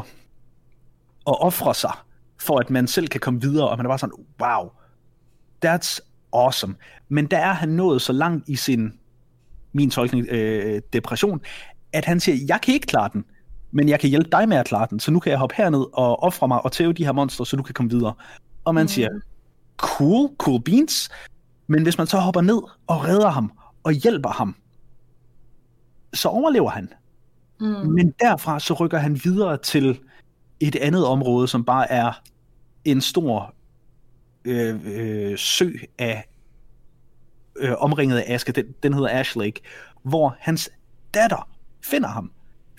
at ofre sig, for at man selv kan komme videre, og man er bare sådan, wow, that's awesome. Men der er han nået så langt i sin, min tolkning, øh, depression, at han siger, jeg kan ikke klare den, men jeg kan hjælpe dig med at klare den, så nu kan jeg hoppe herned og ofre mig og tæve de her monstre, så du kan komme videre. Og man Mm. siger, cool, cool beans, men hvis man så hopper ned og redder ham og hjælper ham, så overlever han. Mm. Men derfra så rykker han videre til et andet område, som bare er en stor øh, øh, sø af øh, omringet af aske. Den, den hedder Ash Lake, hvor hans datter finder ham.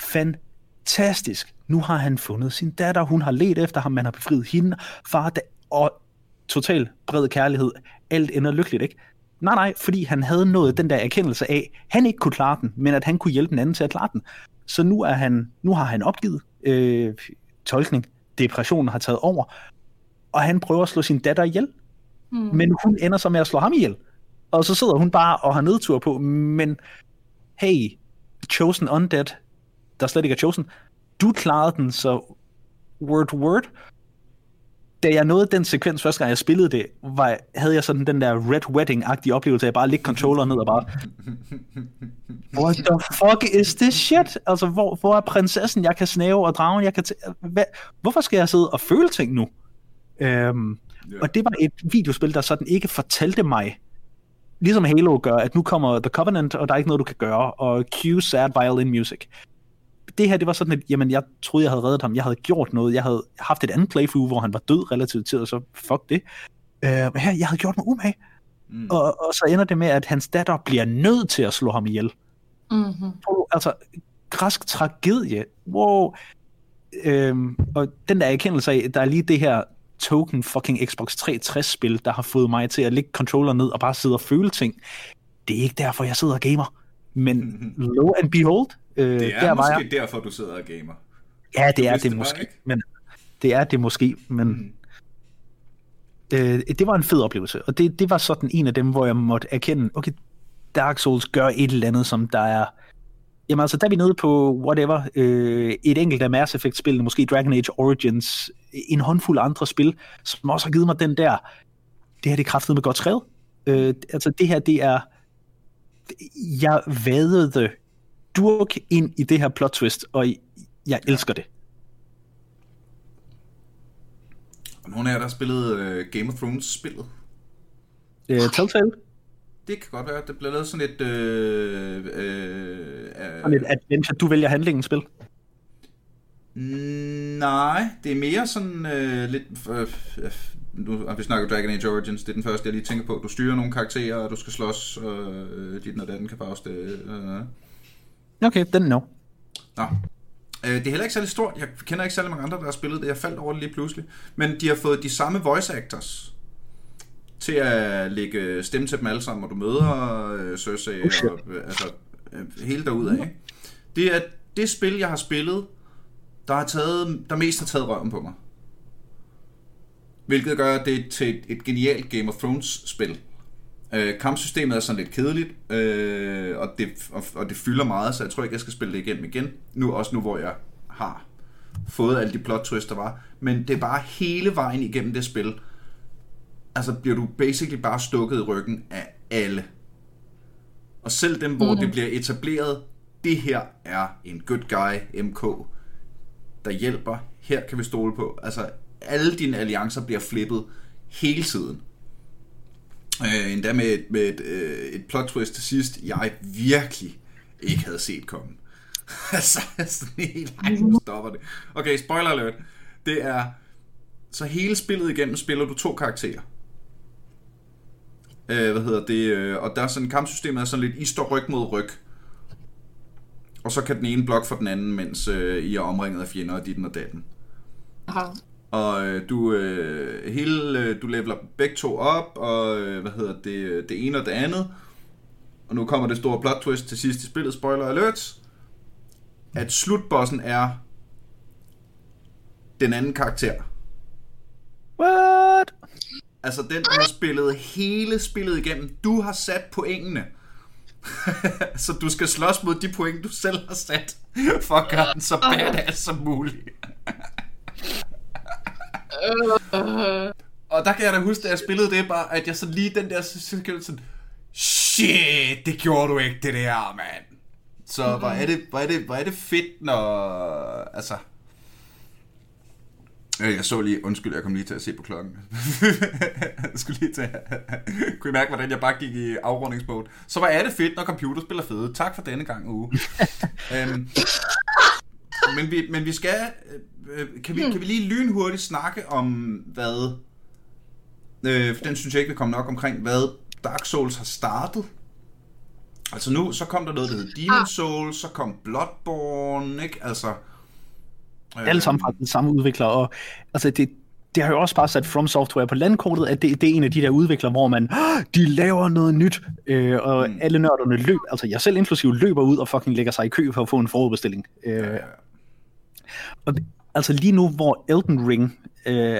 Fantastisk. Nu har han fundet sin datter. Hun har let efter ham. Man har befriet hende. Far da, og total bred kærlighed. Alt ender lykkeligt, ikke? Nej, nej, fordi han havde nået den der erkendelse af, han ikke kunne klare den, men at han kunne hjælpe den anden til at klare den. Så nu, er han, nu har han opgivet øh, tolkning. Depressionen har taget over. Og han prøver at slå sin datter ihjel. Mm. Men hun ender så med at slå ham ihjel. Og så sidder hun bare og har nedtur på, men hey, Chosen Undead, der slet ikke er Chosen, du klarede den, så word word. Da jeg nåede den sekvens første gang, jeg spillede det, var, havde jeg sådan den der Red Wedding-agtige oplevelse af bare at lægge controlleren ned og bare, what the fuck is this shit? Altså, hvor, hvor er prinsessen, jeg kan snæve, og dragen, jeg kan... Hvad? Hvorfor skal jeg sidde og føle ting nu? Øhm, Ja. og det var et videospil, der sådan ikke fortalte mig, ligesom Halo gør, at nu kommer The Covenant, og der er ikke noget, du kan gøre, og cue sad violin music. Det her, det var sådan et, jamen, jeg troede, jeg havde reddet ham, jeg havde gjort noget, jeg havde haft et andet playthrough, hvor han var død relativt tid, og så fuck det. Øh, men her, jeg havde gjort mig umage, Mm. og, og så ender det med, at hans datter bliver nødt til at slå ham ihjel. Mm-hmm. Altså, græsk tragedie. Wow. Øhm, og den der erkendelse af, der er lige det her token fucking Xbox 360-spil, der har fået mig til at lægge controller ned og bare sidde og føle ting. Det er ikke derfor, jeg sidder og gamer. Men lo and behold, øh, Det er der var måske jeg. derfor, du sidder og gamer. Ja, det Du er det det bare måske. ikke. Men det er det måske, men Mm. øh, det var en fed oplevelse. Og det, det var sådan en af dem, hvor jeg måtte erkende, okay, Dark Souls gør et eller andet, som der er... Jamen altså, der er vi nede på whatever, øh, et enkelt af Mass Effect-spillene, måske Dragon Age Origins, en håndfuld andre spil, som også har givet mig den der, det her det er kraftet med godt skrevet. Øh, altså det her, det er, jeg vadede durk ind i det her plot twist, og jeg elsker det. Og nogle af jer, der har spillet uh, Game of Thrones-spillet. Øh, Telltale, Det kan godt være, det bliver lavet sådan et... Øh, øh, sådan et adventure, du vælger handlingen spil. Mm, Nej, det er mere sådan øh, lidt... Øh, har vi snakket Dragon Age Origins, det er den første, jeg lige tænker på. Du styrer nogle karakterer, og du skal slås, og øh, dit og datten kan bare også det. Øh. Okay, den no. Nå. Øh, det er heller ikke særlig stort. Jeg kender ikke særlig mange andre, der har spillet det. Jeg faldt over det lige pludselig. Men de har fået de samme voice actors til at lægge stemme til dem alle sammen, og du møder øh, Cersei Oh, shit. og øh, altså, øh, hele derudad. Ikke? Det er det spil, jeg har spillet, der har taget, der mest har taget røven på mig. Hvilket gør det til et, et genialt Game of Thrones spil. Øh, kampsystemet er sådan lidt kedeligt, øh, og, det, og, og det fylder meget, så jeg tror ikke, jeg skal spille det igennem igen. Nu også nu, hvor jeg har fået alle de plot twists, der var. Men det er bare hele vejen igennem det spil. Altså bliver du basically bare stukket i ryggen af alle. Og selv dem, hvor Mhm. det bliver etableret, det her er en good guy, MK, der hjælper. Her kan vi stole på. Altså, alle dine alliancer bliver flippet hele tiden. Øh, endda med, et, med et, øh, et plot twist til sidst, jeg virkelig ikke havde set komme. <laughs> altså, sådan helt, ej, nu stopper det. Okay, spoiler alert. Det er, så hele spillet igennem spiller du to karakterer. Øh, hvad hedder det? øh, Og der er sådan, kampsystemet er sådan lidt, I står ryg mod ryg. Og så kan den ene blokke for den anden, mens øh, I er omringet af fjender og ditten og datten. Aha. Og øh, du øh, hele øh, du leveler begge to op og øh, hvad hedder det øh, det ene og det andet. Og nu kommer det store plot twist til sidst i spillet, spoiler alert. At slutbossen er den anden karakter. What? Altså den, der har spillet hele spillet igennem. Du har sat pointene. <laughs> så du skal slås mod de point, du selv har sat. For at gøre den så badass som muligt. <laughs> Øh, Og der kan jeg da huske, da jeg spillede det, bare, at jeg så lige den der, så sådan, shit, det gjorde du ikke, det der, mand. Så mm-hmm. hvor, er det, hvor, er det, hvor er det fedt, når, altså, Øh, Jeg så lige, undskyld, jeg kom lige til at se på klokken. <laughs> jeg skulle lige til <laughs> Kunne I mærke, hvordan jeg bare gik i afrundingsmode? Så hvor er det fedt, når computerspil er fede. Tak for denne gang, uge. <laughs> øhm, men, vi, men vi skal... Øh, kan, vi, kan vi lige lynhurtigt snakke om, hvad... Øh, for den synes jeg ikke, vi kommer nok omkring, hvad Dark Souls har startet. Altså nu, så kom der noget, der hed Demon Ah. Souls, så kom Bloodborne, ikke? Altså... Øh, Alle sammen fra den samme udvikler, og altså det, det har jo også bare sat From Software på landkortet, at det, det er en af de der udviklere, hvor man, "Åh, de laver noget nyt, øh, og Mm. alle nørderne løb, altså jeg selv inklusiv løber ud og fucking lægger sig i kø for at få en forudbestilling. Øh, Øh, og altså lige nu, hvor Elden Ring øh,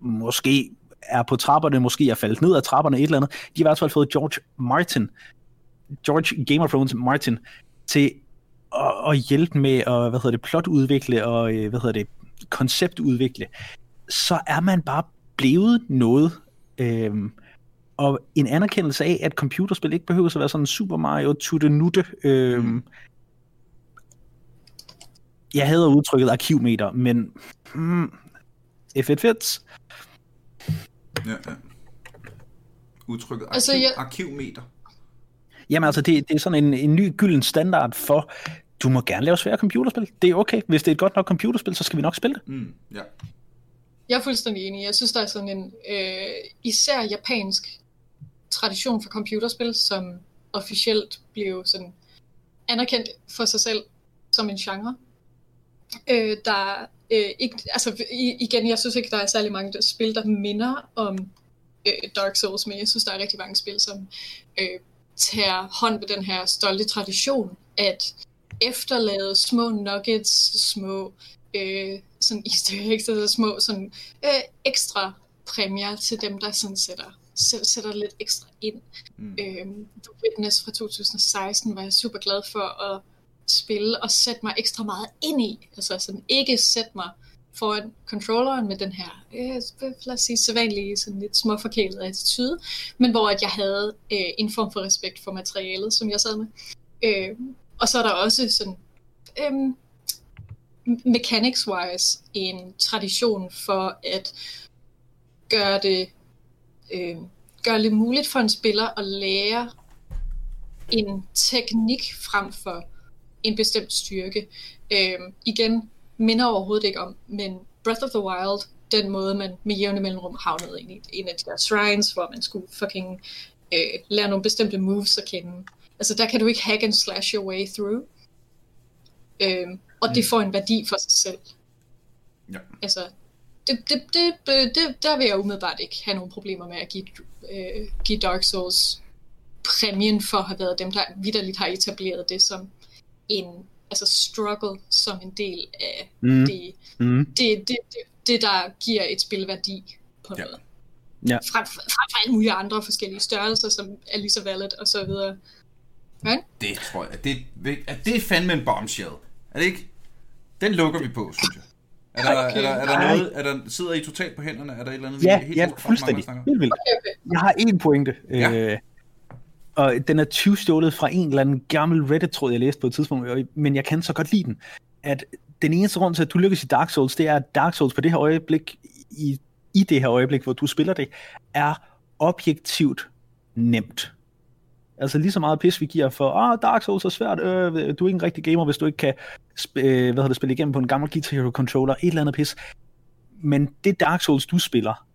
måske er på trapperne, måske er faldet ned af trapperne et eller andet, de har i hvert fald fået George Martin, George Game of Thrones Martin, til at, at hjælpe med at, hvad hedder det, plotudvikle og, øh, hvad hedder det, konceptudvikle, så er man bare blevet noget. Øhm, og en anerkendelse af, at computerspil ikke behøver at være sådan Super Mario to the nutte. Øhm, Mm. Jeg hader udtrykket arkivmeter, men mm, if it fits. ja, ja. Udtrykket arkiv, Altså, altså, jeg- arkivmeter. Jamen altså, det, det er sådan en, en ny gylden standard for, du må gerne lave svære computerspil. Det er okay. Hvis det er et godt nok computerspil, så skal vi nok spille det. Mm, ja. Jeg er fuldstændig enig. Jeg synes, der er sådan en øh, især japansk tradition for computerspil, som officielt blev sådan anerkendt for sig selv som en genre. Øh, der Øh, ikke, altså, igen, jeg synes ikke, der er særlig mange der spil, der minder om øh, Dark Souls, men jeg synes, der er rigtig mange spil, som øh, tager hånd ved den her stolte tradition, at efterlade små nuggets, små øh, sådan easter eggs, eller små sådan, øh, ekstra præmier til dem, der sådan sætter, sætter lidt ekstra ind. Mm. Øh, The Witness fra 2016 var jeg super glad for at spille og sætte mig ekstra meget ind i. Altså sådan ikke sætte mig foran controlleren med den her, øh, lad os sige, sædvanlige, sådan lidt småforkælet attitude, men hvor at jeg havde øh, en form for respekt for materialet, som jeg sad med. Øh, og så er der også sådan, øh, mechanics-wise, en tradition for at gøre det, øh, gøre det muligt for en spiller at lære en teknik frem for en bestemt styrke. Øh, igen, minder overhovedet ikke om, men Breath of the Wild, den måde, man med jævne mellemrum havnede ind i en af de der shrines, hvor man skulle fucking øh, lære nogle bestemte moves at kende. Altså der kan du ikke hack and slash your way through. Øh, og mm. det får en værdi for sig selv. Ja. Altså, det, det, det, det, der vil jeg umiddelbart ikke have nogen problemer med at give, øh, give Dark Souls præmien for at have været dem, der vidderligt har etableret det som en altså struggle som en del af mm. Det, mm. Det, det, det, det, der giver et spil værdi på ja. noget. Ja. Frem, frem for alle mulige andre forskellige størrelser, som er lige så valid og så videre. Ja? Det tror jeg, det, er, det er fandme en bombshell. Er det ikke? Den lukker vi på, synes jeg. Er der, okay. er der, er der noget, er der, sidder I totalt på hænderne? Er der et eller andet, ja, helt ja, fuldstændig. Helt vildt. Jeg har en pointe. Ja. Øh, og den er 20 stjålet fra en eller anden gammel Reddit-tråd, jeg læste på et tidspunkt, men jeg kan så godt lide den, at den eneste grund til, at du lykkes i Dark Souls, det er, at Dark Souls på det her øjeblik, i, i det her øjeblik, hvor du spiller det, er objektivt nemt. Altså lige så meget pis, vi giver for, ah, Dark Souls er svært, øh, du er ikke en rigtig gamer, hvis du ikke kan sp- øh, hvad det, spille igennem på en gammel Guitar Hero controller, et eller andet pis. Men det Dark Souls, du spiller,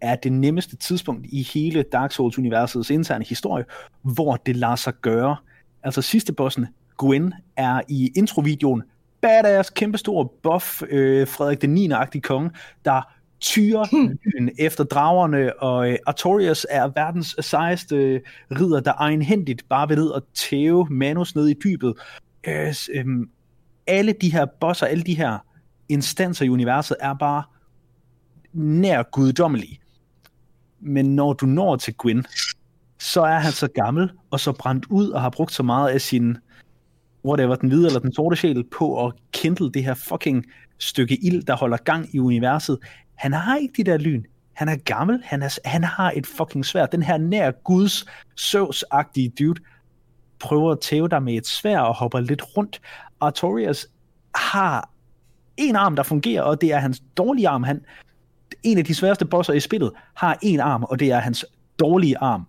er det nemmeste tidspunkt i hele Dark Souls-universets interne historie, hvor det lader sig gøre. Altså sidste bossen, Gwen, er i introvideoen badass, kæmpestor buff, øh, Frederik den 9. konge, der tyrer hmm. efter dragerne, og øh, Artorias er verdens sejeste øh, ridder, der egenhændigt bare ved at tæve Manus ned i dybet. Øh, øh, alle de her bosser, alle de her instanser i universet er bare nær guddommelige. Men når du når til Gwyn, så er han så gammel og så brændt ud og har brugt så meget af sin whatever, den hvide eller den sorte sjæl på at kindle det her fucking stykke ild, der holder gang i universet. Han har ikke de der lyn. Han er gammel. Han, er, han har et fucking svær. Den her nær guds søvs dude prøver at tæve dig med et svær og hopper lidt rundt. Artorias har en arm, der fungerer, og det er hans dårlige arm. Han, en af de sværeste bosser i spillet har en arm, og det er hans dårlige arm.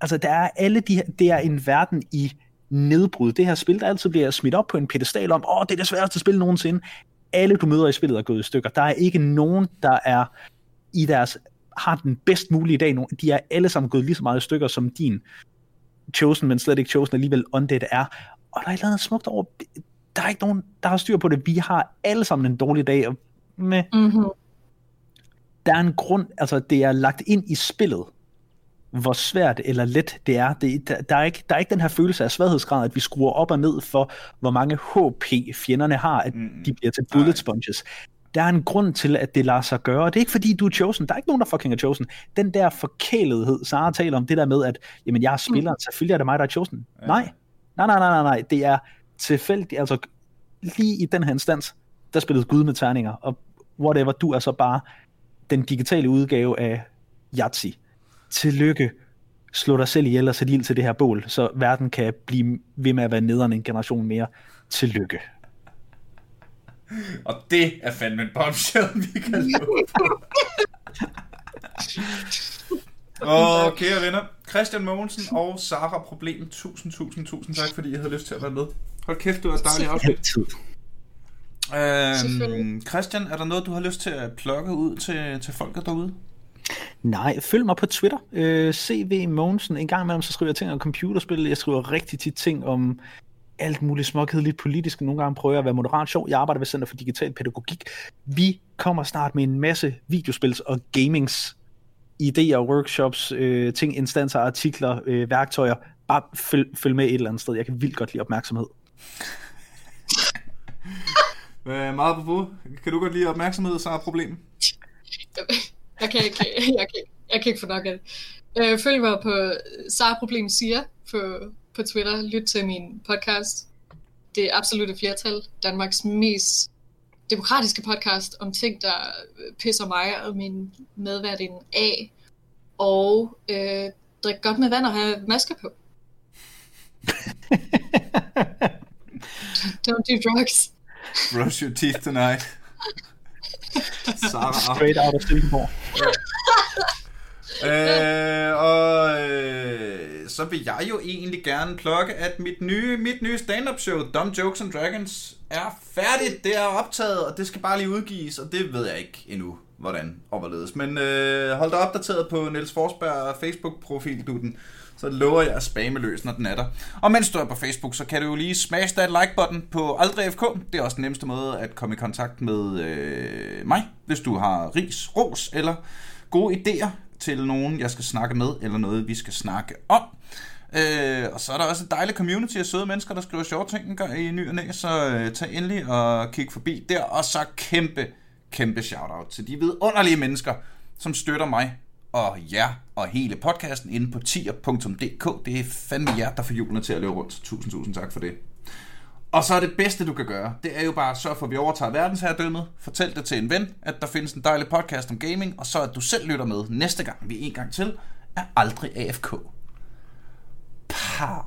Altså, der er alle de her, det er en verden i nedbrud. Det her spil, der altid bliver smidt op på en pedestal om, åh, det er det sværeste spil nogensinde. Alle, du møder i spillet, er gået i stykker. Der er ikke nogen, der er i deres har den bedst mulige dag. De er alle sammen gået lige så meget i stykker, som din Chosen, men slet ikke Chosen alligevel Undead er. Og der er et eller andet smukt over, der er ikke nogen, der har styr på det. Vi har alle sammen en dårlig dag, og med, mm-hmm der er en grund, altså det er lagt ind i spillet, hvor svært eller let det er. Det, der, der, er ikke, der er ikke den her følelse af svaghedsgrad, at vi skruer op og ned for, hvor mange HP fjenderne har, at mm. de bliver til bullet sponges. Der er en grund til, at det lader sig gøre. Det er ikke fordi, du er chosen. Der er ikke nogen, der fucking er chosen. Den der forkælethed, Sara taler om, det der med, at jamen, jeg er spiller, mm. selvfølgelig er det mig, der er chosen. Ja. Nej. Nej, nej, nej, nej, nej. Det er tilfældigt. Altså, lige i den her instans, der spillede Gud med terninger, og whatever, du er så bare den digitale udgave af Yahtzee. Tillykke. Slå dig selv ihjel og sæt ild til det her bål, så verden kan blive ved med at være nederen en generation mere. Tillykke. Og det er fandme en bombshell, vi kan lave. Og kære venner, Christian Mogensen og Sara Problem, tusind, tusind, tusind tak, fordi I havde lyst til at være med. Hold kæft, det var et dejligt afsnit. Øhm, Christian, er der noget, du har lyst til at plukke ud til, til folket derude? Nej, følg mig på Twitter. Øh, CV Mogensen. En gang imellem så skriver jeg ting om computerspil. Jeg skriver rigtig tit ting om alt muligt småkedeligt politisk. Nogle gange prøver jeg at være moderat sjov. Jeg arbejder ved Center for Digital Pædagogik. Vi kommer snart med en masse videospils og gamings idéer, workshops, øh, ting, instanser, artikler, øh, værktøjer. Bare følg, følg med et eller andet sted. Jeg kan vildt godt lide opmærksomhed. Øh, meget på. Kan du godt lide opmærksomhed, så er problem? <laughs> Jeg kan ikke, jeg kan, jeg kan ikke få nok af det. Øh, følg mig på Sara Problem siger på, på Twitter. Lyt til min podcast. Det er absolutte flertal. Danmarks mest demokratiske podcast om ting, der pisser mig og min medværdind af. Og øh, drik godt med vand og have masker på. <laughs> Don't do drugs. <laughs> Brush your teeth tonight. <laughs> Sarah. Straight out of Silkeborg. Øh, og øh, så vil jeg jo egentlig gerne plukke, at mit nye, mit nye stand-up show, Dumb Jokes and Dragons, er færdigt. Det er optaget, og det skal bare lige udgives, og det ved jeg ikke endnu, hvordan og hvorledes. Men øh, hold dig opdateret på Niels Forsberg Facebook-profil, du den. Så lover jeg at spamme løs, når den er der. Og mens du er på Facebook, så kan du jo lige smash that like-button på Aldrig FK. Det er også den nemmeste måde at komme i kontakt med øh, mig, hvis du har ris, ros eller gode idéer til nogen, jeg skal snakke med, eller noget, vi skal snakke om. Øh, og så er der også et dejligt community af søde mennesker, der skriver sjove ting i ny og næ, så øh, tag endelig og kig forbi der. Og så kæmpe, kæmpe shout-out til de vidunderlige mennesker, som støtter mig og jer og hele podcasten inde på tier.dk. Det er fandme jer, der får hjulene til at løbe rundt. Tusind, tusind tak for det. Og så er det bedste, du kan gøre, det er jo bare at sørge for, at vi overtager verdensherredømmet. Fortæl det til en ven, at der findes en dejlig podcast om gaming, og så at du selv lytter med næste gang, vi en gang til er aldrig AFK. Pow.